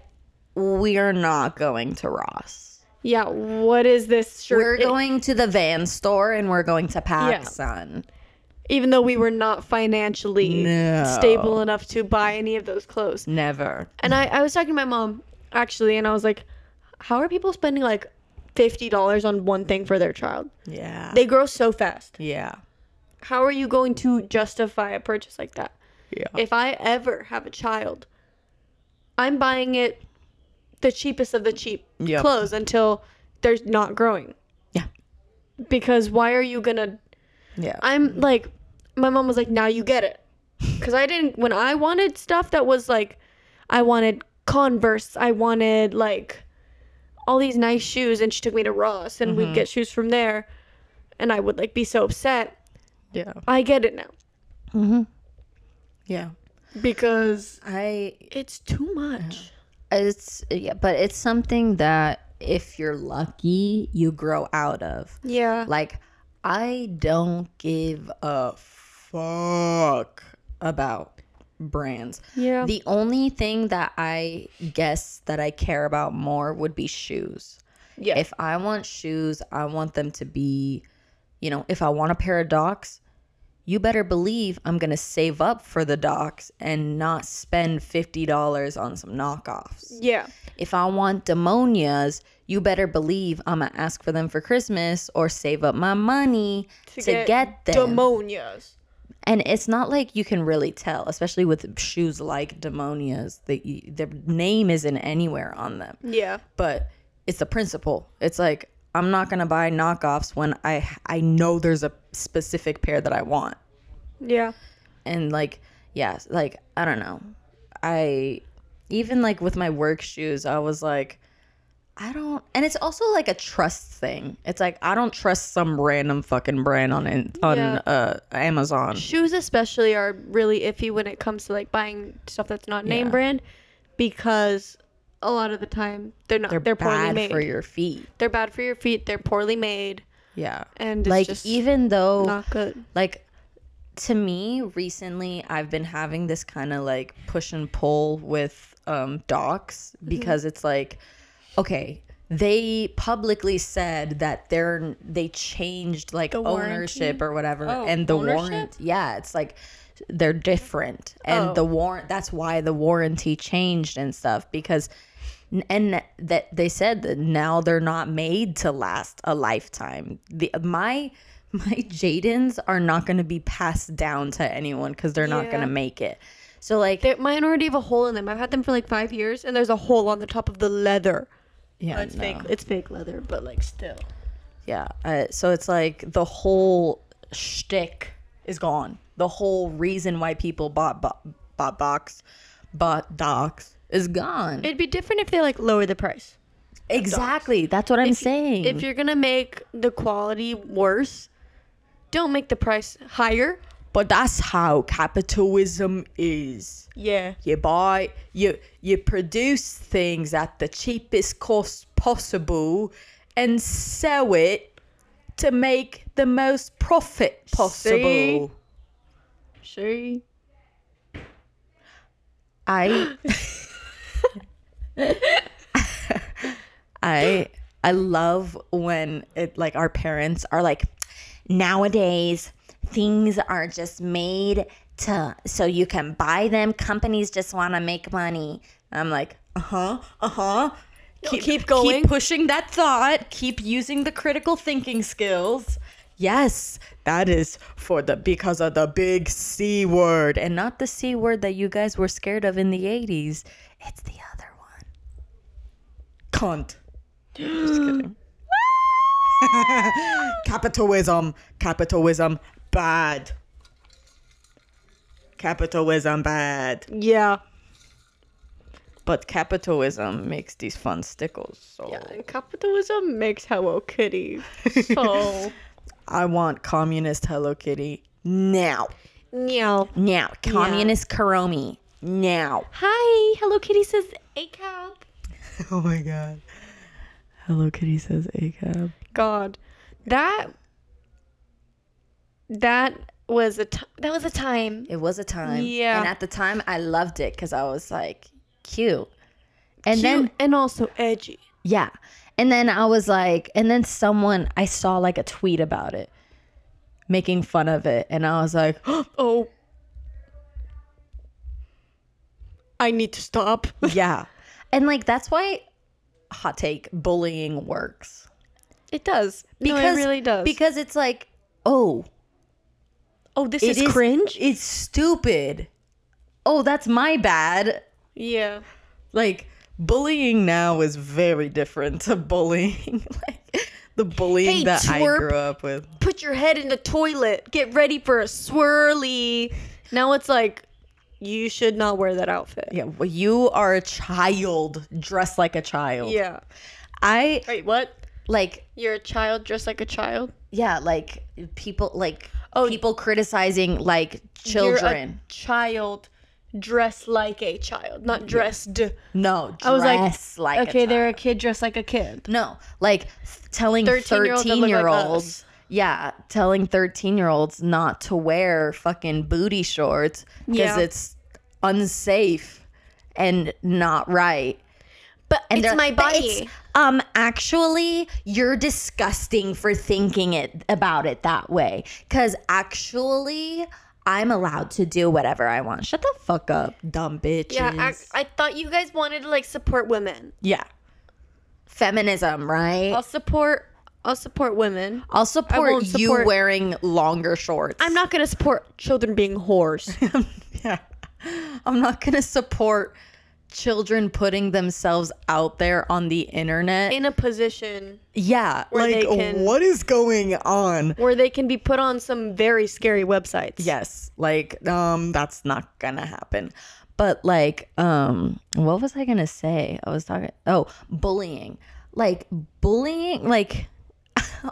we're not going to Ross. yeah, what is this shirt? We're It- going to the van store and we're going to PacSun. even though we were not financially No. stable enough to buy any of those clothes. Never. And I, I was talking to my mom actually, and I was like, "How are people spending like fifty dollars on one thing for their child? Yeah. They grow so fast. yeah. How are you going to justify a purchase like that? Yeah. If I ever have a child, I'm buying it the cheapest of the cheap Yep. clothes until they're not growing. Yeah. Because why are you gonna? Yeah. I'm like, my mom was like, now you get it. Because I didn't, when I wanted stuff that was like, I wanted Converse, I wanted like all these nice shoes and she took me to Ross and Mm-hmm. we'd get shoes from there and I would like be so upset. Yeah. I get it now Mm-hmm. Yeah. because I it's too much. it's yeah, but it's something that if you're lucky, you grow out of. Yeah. Like I don't give a fuck about brands. Yeah. The only thing that I guess that I care about more would be shoes. yeah. If I want shoes, I want them to be, you know, if I want a pair of docs, you better believe I'm going to save up for the docs and not spend $50 on some knockoffs. yeah. If I want demonias, you better believe I'm going to ask for them for Christmas or save up my money to, get, them. demonias. and it's not like you can really tell, especially with shoes like demonias. They, their name isn't anywhere on them Yeah. but it's the principle. It's like I'm not gonna buy knockoffs when I I know there's a specific pair that I want, Yeah. and like yeah, like I don't know, I even like with my work shoes, I was like. I don't, and it's also like a trust thing. It's like I don't trust some random fucking brand on on Yeah. uh, Amazon. Shoes especially are really iffy when it comes to like buying stuff that's not name Yeah. brand because a lot of the time they're not They're, they're, poorly bad made. for your feet. they're bad for your feet. They're poorly made Yeah, and it's like just even though not good. like to me recently i've been having this kind of like push and pull with um docs Mm-hmm. because it's like okay they publicly said that they're they changed like The ownership or whatever Oh, and the ownership? warrant yeah it's like they're different and Oh. the warrant that's why the warranty changed and stuff because and that they said that now they're not made to last a lifetime. The my my Jadons are not going to be passed down to anyone because they're not going to make it. So like, they're, mine already have a hole in them. I've had them for like five years, and there's a hole on the top of the leather. yeah, it's no. fake. It's fake leather, but like still. yeah. Uh, so it's like the whole shtick is gone. The whole reason why people bought bought, bought box, bought docs is gone. It'd be different if they like lower the price. exactly. That's what I'm If- saying. If you're gonna make the quality worse, don't make the price higher. but that's how capitalism is. Yeah. you buy you you produce things at the cheapest cost possible and sell it to make the most profit possible See? i i i love when it like our parents are like nowadays things are just made to so you can buy them. Companies just want to make money. I'm like uh-huh uh-huh. Keep, keep going. keep pushing that thought. Keep using the critical thinking skills. Yes that is for the because of the big c word and not the c word that you guys were scared of in the 80s it's the other cunt just kidding capitalism capitalism bad capitalism bad Yeah. but capitalism makes these fun stickles so Yeah. And capitalism makes Hello Kitty. So i want communist hello kitty now Now. now communist Kuromi now Hi, Hello Kitty says ACAB. oh my god hello kitty says acab God, that that was a t- that was a time. it was a time Yeah. and at the time i loved it because i was like cute and Cute then and also edgy. Yeah. And then I was like, and then someone, I saw like a tweet about it, making fun of it. And I was like, Oh, I need to stop. yeah. And like, that's why, hot take, bullying works. It does. no, it really does. Because it's like, oh, oh, this is cringe. It's stupid. Oh, that's my bad. Yeah. Like, bullying now is very different to bullying. like, the bullying Hey, that I twerp. grew up with. Put your head in the toilet. Get ready for a swirly. Now it's like, you should not wear that outfit. Yeah, well, you are a child dressed like a child. Yeah. I Wait, what? like You're a child dressed like a child? yeah, like people like Oh, people criticizing like You're a children. child dressed like a child, not dressed. no, I was like, dress like, okay, a they're a kid dressed like a kid. no, like telling 13-year-olds that thirteen look like year olds. Yeah, telling 13 year olds not to wear fucking booty shorts because Yeah. it's unsafe and not right. But And it's my body. it's, um, actually, you're disgusting for thinking it about it that way. Cause actually, I'm allowed to do whatever I want. Shut the fuck up, dumb bitches. yeah, I, I thought you guys wanted to like support women. yeah. Feminism, right? I'll support. I'll support women. I'll support you support- wearing longer shorts. I'm not gonna support children being whores. yeah. I'm not gonna support children putting themselves out there on the internet. in a position yeah, Where like they can- what is going on? where they can be put on some very scary websites. Yes, like um that's not gonna happen. But like um what was I going to say? I was talking Oh, bullying. Like bullying like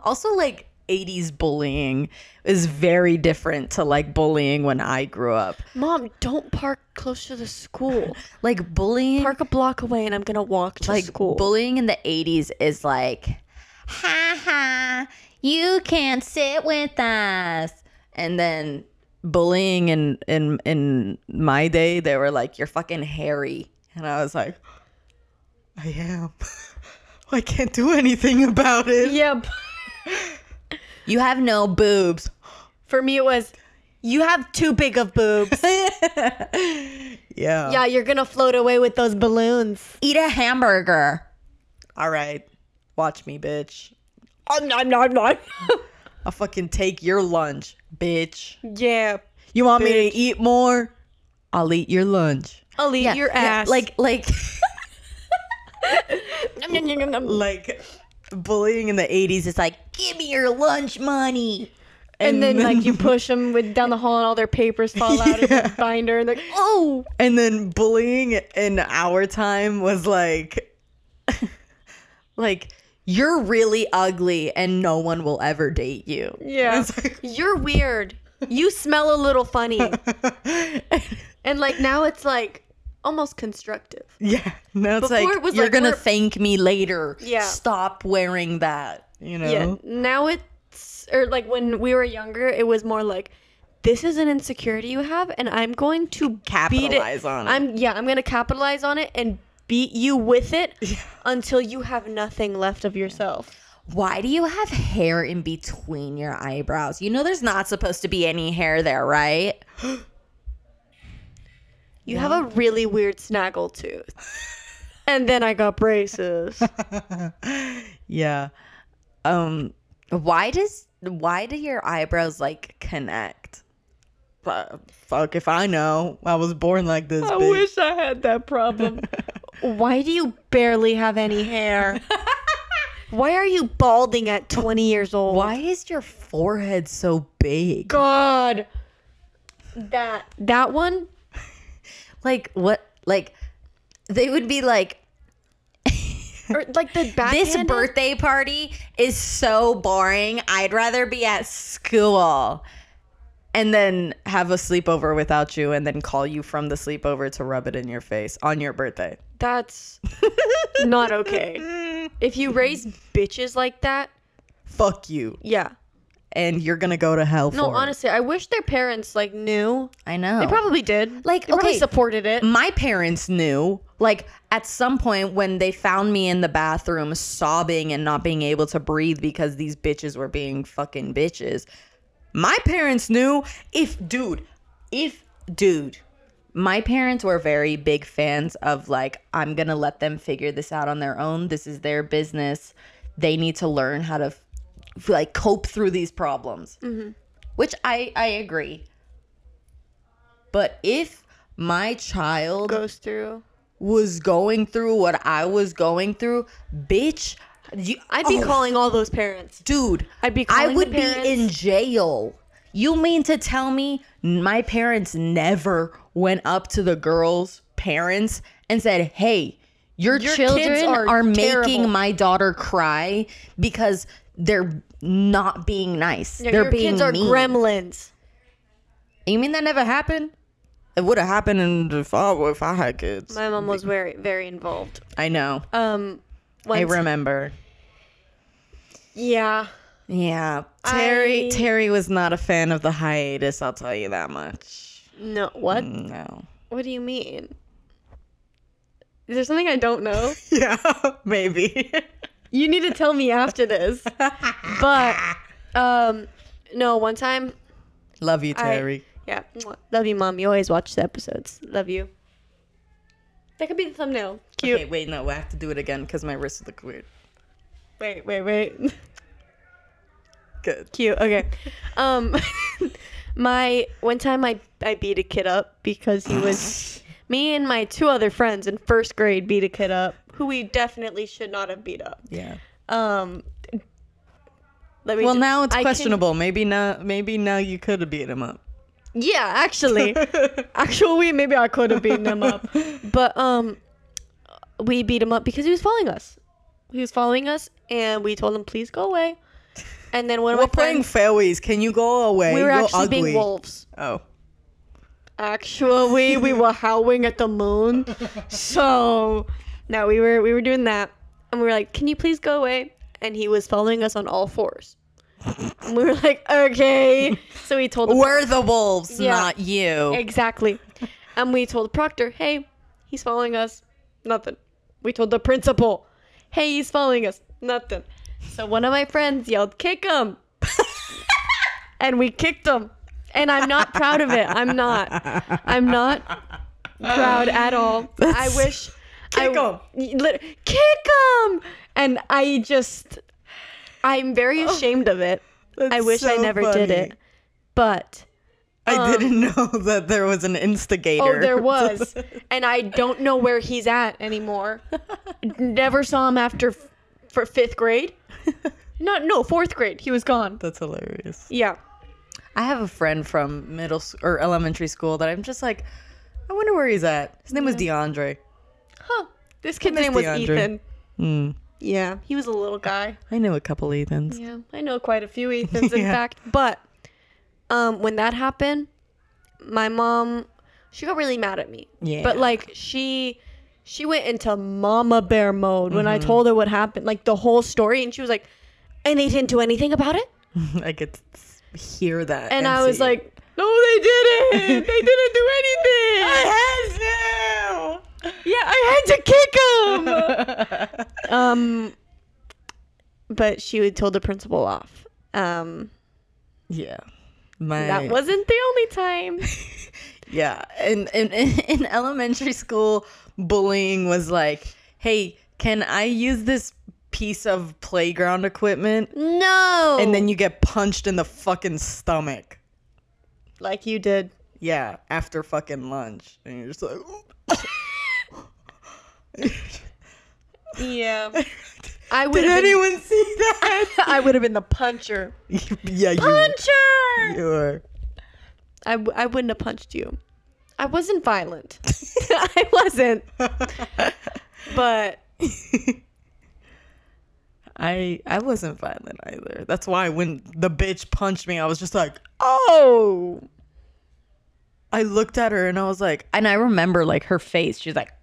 also like 80s bullying is very different to like bullying when I grew up. Mom, don't park close to the school. Like bullying Park a block away, and I'm gonna walk to like school. bullying in the 80s is like ha ha you can't sit with us and then bullying in in in my day they were like you're fucking hairy and i was like i am i can't do anything about it yep. you have no boobs For me, it was you have too big of boobs. yeah yeah, you're gonna float away with those balloons. eat a hamburger all right watch me bitch I'm not. I'm not. I'm not. i'll fucking take your lunch bitch yeah. You want me to eat more? I'll eat your lunch. I'll eat your ass. Like like nom. like bullying in the 80s it's like, "Give me your lunch money." and then like you push them with down the hall, and all their papers fall out of Yeah. the binder, and like, oh, and then bullying in our time was like like you're really ugly and no one will ever date you. yeah, It's like- you're weird. You smell a little funny, and like now it's like almost constructive. yeah. Now it's Before like it was you're like, going to we're- thank me later. Yeah. Stop wearing that, you know? Yeah. Now it's or like when we were younger, it was more like this is an insecurity you have, and I'm going to Capitalize it. on it. I'm yeah, I'm gonna capitalize on it and beat you with it until you have nothing left of yourself. Why do you have hair in between your eyebrows? You know there's not supposed to be any hair there, right? You have a really weird snaggle tooth. and then I got braces. Yeah. Um why does why do your eyebrows like connect? Fu- Fuck if I know. I was born like this. I bitch. wish I had that problem. Why do you barely have any hair? Why are you balding at 20 years old? Why is your forehead so big? God. That that one? Like what like they would be like Or like the this birthday party is so boring. I'd rather be at school and then have a sleepover without you and then call you from the sleepover to rub it in your face on your birthday. That's not okay. If you raise bitches like that, Fuck you. yeah. And you're going to go to hell No, for it. honestly, I wish their parents like knew. I know. They probably did. Like, they probably okay. supported it. my parents knew like at some point when they found me in the bathroom sobbing and not being able to breathe because these bitches were being fucking bitches my parents knew if dude if dude my parents were very big fans of like i'm gonna let them figure this out on their own this is their business they need to learn how to f- like cope through these problems mm-hmm. which i i agree but if my child Goes through. was going through what I was going through, bitch, you, I'd be oh, calling all those parents. dude. I'd be I would be in jail. You mean to tell me my parents never went up to the girl's parents and said, "Hey, Your, Your children are, are making my daughter cry because they're not being nice. Yeah, they're your being kids are mean. gremlins. You mean that never happened? It would have happened if I, if I had kids. My mom was very, very involved. I know. Um, I remember. Yeah. Yeah. Terry I- Terry was not a fan of the hiatus, I'll tell you that much. No. What? No. What do you mean? Is there something I don't know? Yeah, maybe. you need to tell me after this. But, um, no. One time, Love you, I- Terry. yeah. Love you, mom. You always watch the episodes. Love you. That could be the thumbnail. Cute. Okay, wait, no, I have to do it again because my wrists look weird. Wait, wait, wait. Good. Cute. Okay. Um, my one time I I beat a kid up because he was me and my two other friends in first grade beat a kid up who we definitely should not have beat up. Yeah. Um. Let me Well, ju- now it's I can- questionable. Maybe now, maybe now you could have beat him up. yeah, actually, actually, maybe I could have beaten him up, but um, we beat him up because he was following us. He was following us, and we told him please go away. And then one of We're my playing friends, fairways. Can you go away? we were You're actually ugly. being wolves. Oh. Actually, we were howling at the moon. So, no, we were we were doing that, and we were like, "Can you please go away?" And he was following us on all fours. And we were like, "Okay." So we told the We're the wolves, Yeah. not you. exactly, and we told proctor, "Hey, he's following us." Nothing. We told the principal, "Hey, he's following us." Nothing. So one of my friends yelled, "Kick him!" and we kicked him. And I'm not proud of it. I'm not. I'm not proud at all. I wish. Kick I, lit- kick him! And I just, I'm very oh. ashamed of it. I That's wish I so never did it. But I um, didn't know that there was an instigator. oh, there was, and I don't know where he's at anymore. Never saw him after f- for fifth grade. Not no fourth grade. He was gone. That's hilarious. Yeah. I have a friend from middle or elementary school that I'm just like, I wonder where he's at. His name was DeAndre. Huh. This kid's name was DeAndre. Ethan. Hmm. Yeah, he was a little guy. I know a couple Ethans. Yeah, I know quite a few Ethans, in Yeah. fact. But um, when that happened, my mom, she got really mad at me. Yeah. But like she, she went into mama bear mode when Mm-hmm. I told her what happened, like the whole story, and she was like, "And they didn't do anything about it." I could hear that. And I was it. like, "No, they didn't. they didn't do anything." I yeah, I had to kick him. um, but she would told the principal off. Um, yeah. My that wasn't the only time. Yeah, in, in in elementary school, bullying was like, "Hey, can I use this piece of playground equipment?" No. And then you get punched in the fucking stomach. like you did. Yeah, after fucking lunch, and you're just like, Yeah. I would "Did have been, anyone see that?" I would have been the puncher. yeah, you, Puncher. you were. I, w- I wouldn't have punched you. I wasn't violent. I wasn't. But I I wasn't violent either. That's why when the bitch punched me, I was just like, oh, I looked at her and I was like, and I remember like her face. She's like,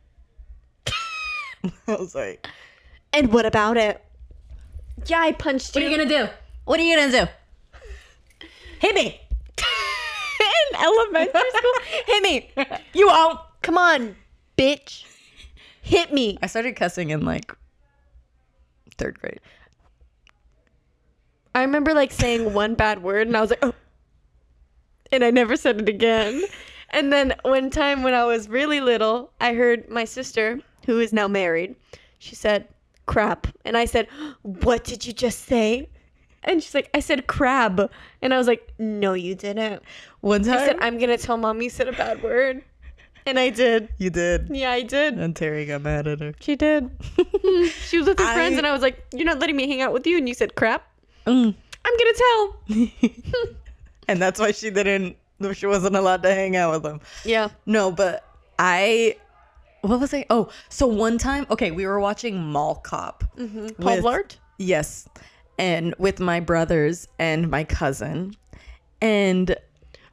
I was like, and what about it? Yeah, I punched what you. What are you. gonna do? What are you gonna do? Hit me. in elementary school. Hit me. You won't. Come on, bitch. Hit me. I started cussing in like third grade. I remember like saying one bad word and I was like, oh. And I never said it again. And then one time when I was really little, I heard my sister, who is now married, she said, crap. And I said, what did you just say? And she's like, I said crab. And I was like, no, you didn't. One time, I said, I'm going to tell mom you said a bad word. And I did. you did, Yeah, I did. and Terry got mad at her. She did. she was with her friends, and I was like, "You're not letting me hang out with you." And you said, "Crap." Mm. I'm gonna tell. and that's why she didn't. She wasn't allowed to hang out with them. Yeah. No, but I what was I? Oh, so one time, okay, we were watching Mall Cop. Mm-hmm. Paul with- Blart? Yes. And with my brothers and my cousin. And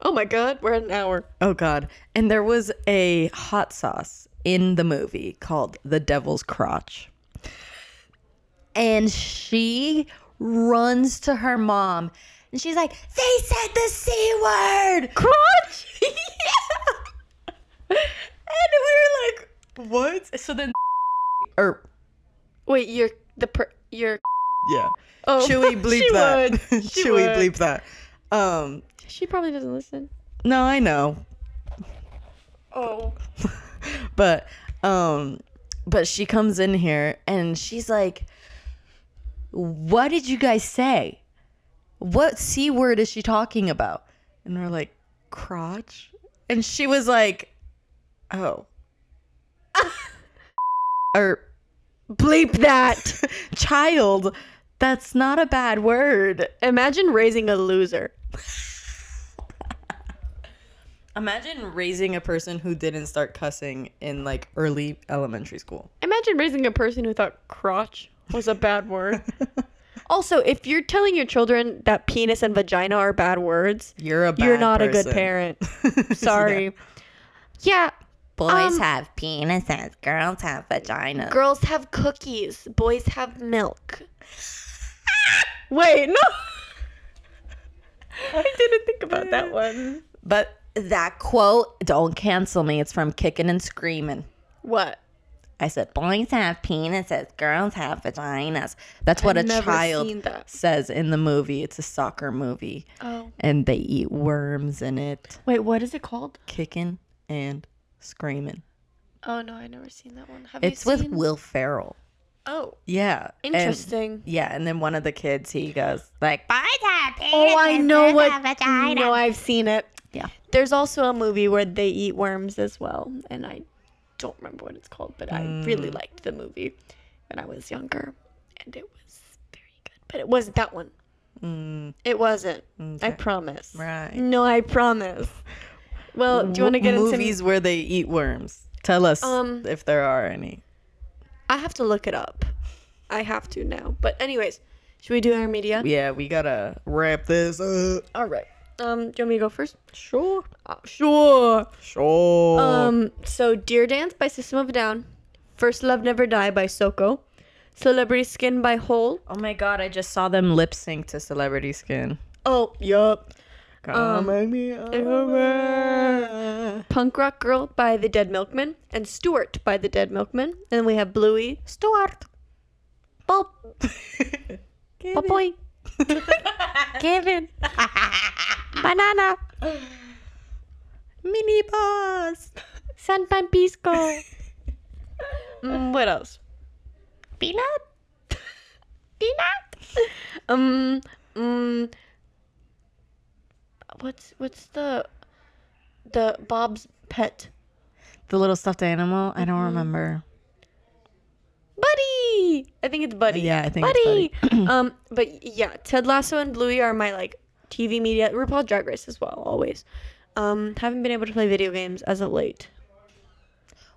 Oh my god, we're at an hour. oh god. And there was a hot sauce in the movie called The Devil's Crotch. And she runs to her mom and she's like, They said the C word! Crotch! yeah. And we were like, What? So then or Wait, you're the per you're yeah. Oh Should we bleep she that? Would. She Should we would. bleep that? Um She probably doesn't listen. no, I know. Oh. but um but she comes in here and she's like what did you guys say what c word is she talking about and we're like crotch and she was like oh or Bleep that. child that's not a bad word Imagine raising a loser. imagine raising a person who didn't start cussing in like early elementary school Imagine raising a person who thought crotch was a bad word. also, if you're telling your children that penis and vagina are bad words, you're a bad you're not a good parent. Sorry. Yeah. Boys Um, have penises, girls have vaginas. Girls have cookies, boys have milk. Wait, no. I didn't think about that one. but that quote, don't cancel me. It's from Kicking and Screaming. What? I said, boys have penises, girls have vaginas. That's what I've a child says in the movie. It's a soccer movie. Oh. And they eat worms in it. Wait, what is it called? Kicking and Screaming. Oh no, I never seen that one. Have It's you with? Will Ferrell. Oh, Yeah. and- interesting. yeah. And then one of the kids, he goes, like, Oh, I know what. have vaginas." No, I've seen it. Yeah. There's also a movie where they eat worms as well, and I don't remember what it's called, but I really Mm. liked the movie when I was younger, and it was very good. But it wasn't that one. Mm, It wasn't. I promise. Right. No, I promise. Well, do you want to get into? movies where they eat worms? Tell us Um, if there are any. I have to look it up. I have to now. But anyways, should we do our media? Yeah, we gotta wrap this up. All right. Um, do you want me to go first? Sure. Uh, sure. Sure. Um, so Deer Dance by System of a Down, First Love Never Die by Soko, Celebrity Skin by Hole. oh my god, I just saw them lip sync to Celebrity Skin. Oh, yup. Come Um, make me over. Punk Rock Girl by The Dead Milkmen, and Stuart by The Dead Milkmen. And then we have Bluey, Stuart, Bob, Bob Boy, Kevin, Banana, Mini boss. San Pampisco. mm, what else? Peanut. Peanut. Um. Mm, what's what's the the Bob's pet? The little stuffed animal. I don't remember. Buddy. I think it's Buddy. Yeah, I think Buddy. it's um. But yeah, Ted Lasso and Bluey are my like TV media. RuPaul Drag Race as well. Always. Um. Haven't been able to play video games as of late.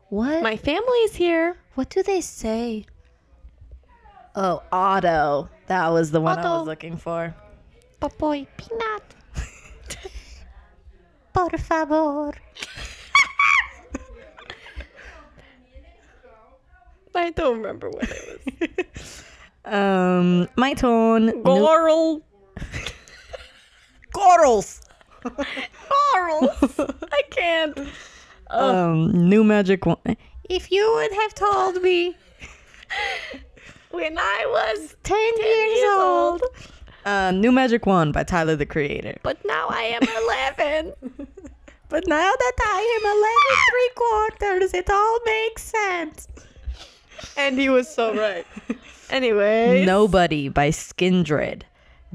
What? My family's here. what do they say? Oh, Otto. That was the one I was looking for. Papoy Peanut. Por favor. I don't remember what it was. Um, my tone. Goral. Corals. Corals. I can't. Um, new magic wand. If you would have told me When I was 10 years, years old. old. Uh, new magic wand by Tyler the Creator. But now I am 11. But now that I am 11 three quarters, it all makes sense. and he was so right. Anyway. Nobody by Skindred.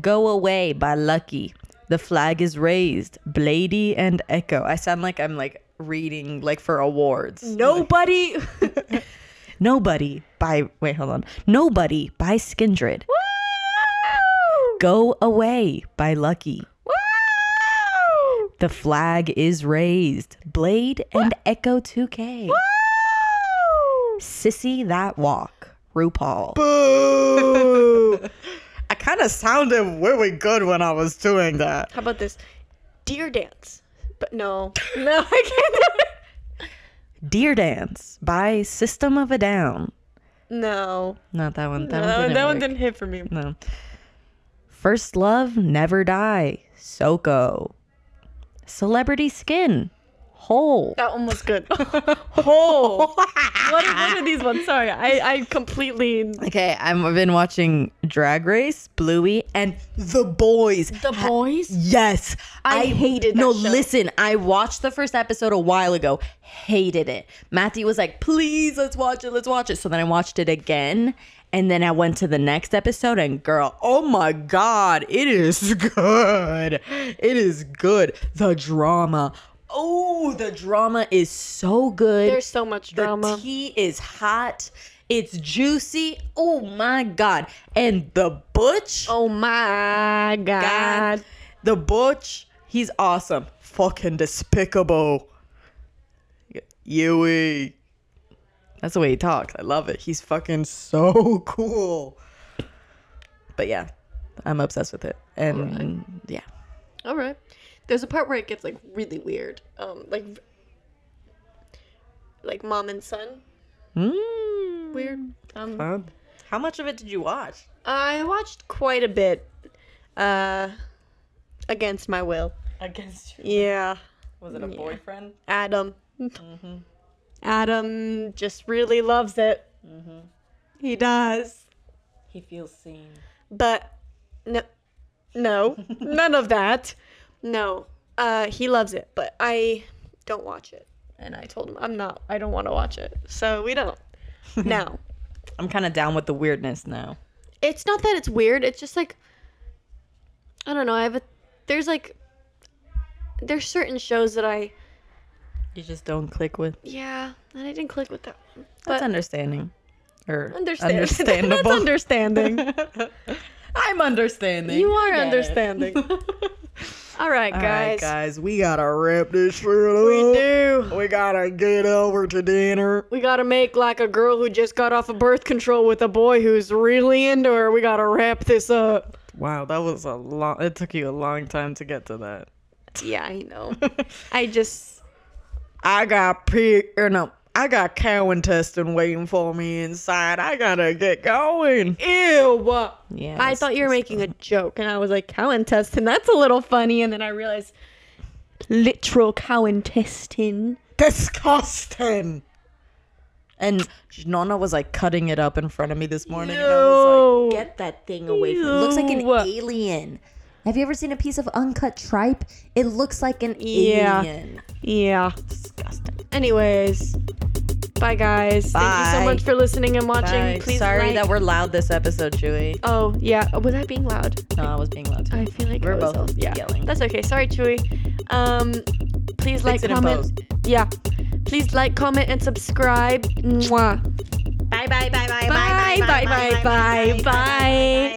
Go Away by Lucky. The Flag is Raised. Blady and Echo. I sound like I'm like reading like for awards. Nobody. Nobody by wait, hold on. Nobody by Skindred. Go Away by Lucky. Woo! The Flag is Raised. Blade and Echo 2K. Woo! Sissy That Walk, RuPaul. Boo. I kind of sounded really good when I was doing that. How about this? Deer dance. But no. No, I can't do it. Deer Dance by System of a Down. No. Not that one. That No, one didn't that one didn't hit for me. No. First Love, Never Die, Soko. Celebrity Skin, Hole. That one was good. oh. what, are, what are these ones? Sorry, I, I completely. Okay, I've been watching Drag Race, Bluey, and The Boys. The boys? Yes, I hated that No, show. listen, I watched the first episode a while ago. Hated it. Matthew was like, "Please, let's watch it. Let's watch it." So then I watched it again, and then I went to the next episode. And girl, oh my god, it is good. It is good. The drama. Oh, the drama is so good. There's so much drama. The tea is hot. It's juicy. Oh my god. And the butch. oh my god. God. The butch. He's awesome. Fucking despicable. Yui. That's the way he talks. I love it. He's fucking so cool. But yeah, I'm obsessed with it. And yeah. All right. There's a part where it gets like really weird. Um, like, like mom and son. Mm. Weird. Um, Fun. How much of it did you watch? I watched quite a bit. Uh, against my will. Against Yeah. Was it a Yeah. boyfriend? Adam. Adam just really loves it. He does. He feels seen. But no, no, none of that. No, uh, he loves it, but I don't watch it. And I told him I'm not. I don't want to watch it, so we don't. now, I'm kind of down with the weirdness now. it's not that it's weird. It's just like I don't know. I have a there's like there's certain shows that I You just don't click with. yeah, and I didn't click with that one. That's understanding. Or understand. understandable. That's understanding. I'm understanding. You are understanding. All right, All guys. right, guys, we gotta wrap this shit up. We do. We gotta get over to dinner. We gotta make like a girl who just got off of birth control with a boy who's really into her. We gotta wrap this up. Wow, that was a long. It took you a long time to get to that. Yeah, I know. I just I got pig, or uh, no, I got cow intestine waiting for me inside. I gotta get going. ew. Yeah, I thought you were making a joke, and I was like, cow intestine. That's a little funny, and then I realized literal cow intestine. disgusting. And Nonna was like cutting it up in front of me this morning, and I was like, "Get that thing away from me! It looks like an alien." Have you ever seen a piece of uncut tripe? It looks like an Yeah. alien. Yeah. Disgusting. Anyways, bye guys. Thank you so Bye. much for listening and watching. Bye. Please Sorry like- that we're loud this episode, Chuy. Oh yeah. Was I being loud? No, I was being loud. Too. I feel like We're both yeah. yelling. That's okay. Sorry, Chuy. Um, please like, Fix in comment. Yeah. Please like, comment, and subscribe. Mwah. Bye bye bye bye Bye, bye, bye, bye, bye, bye.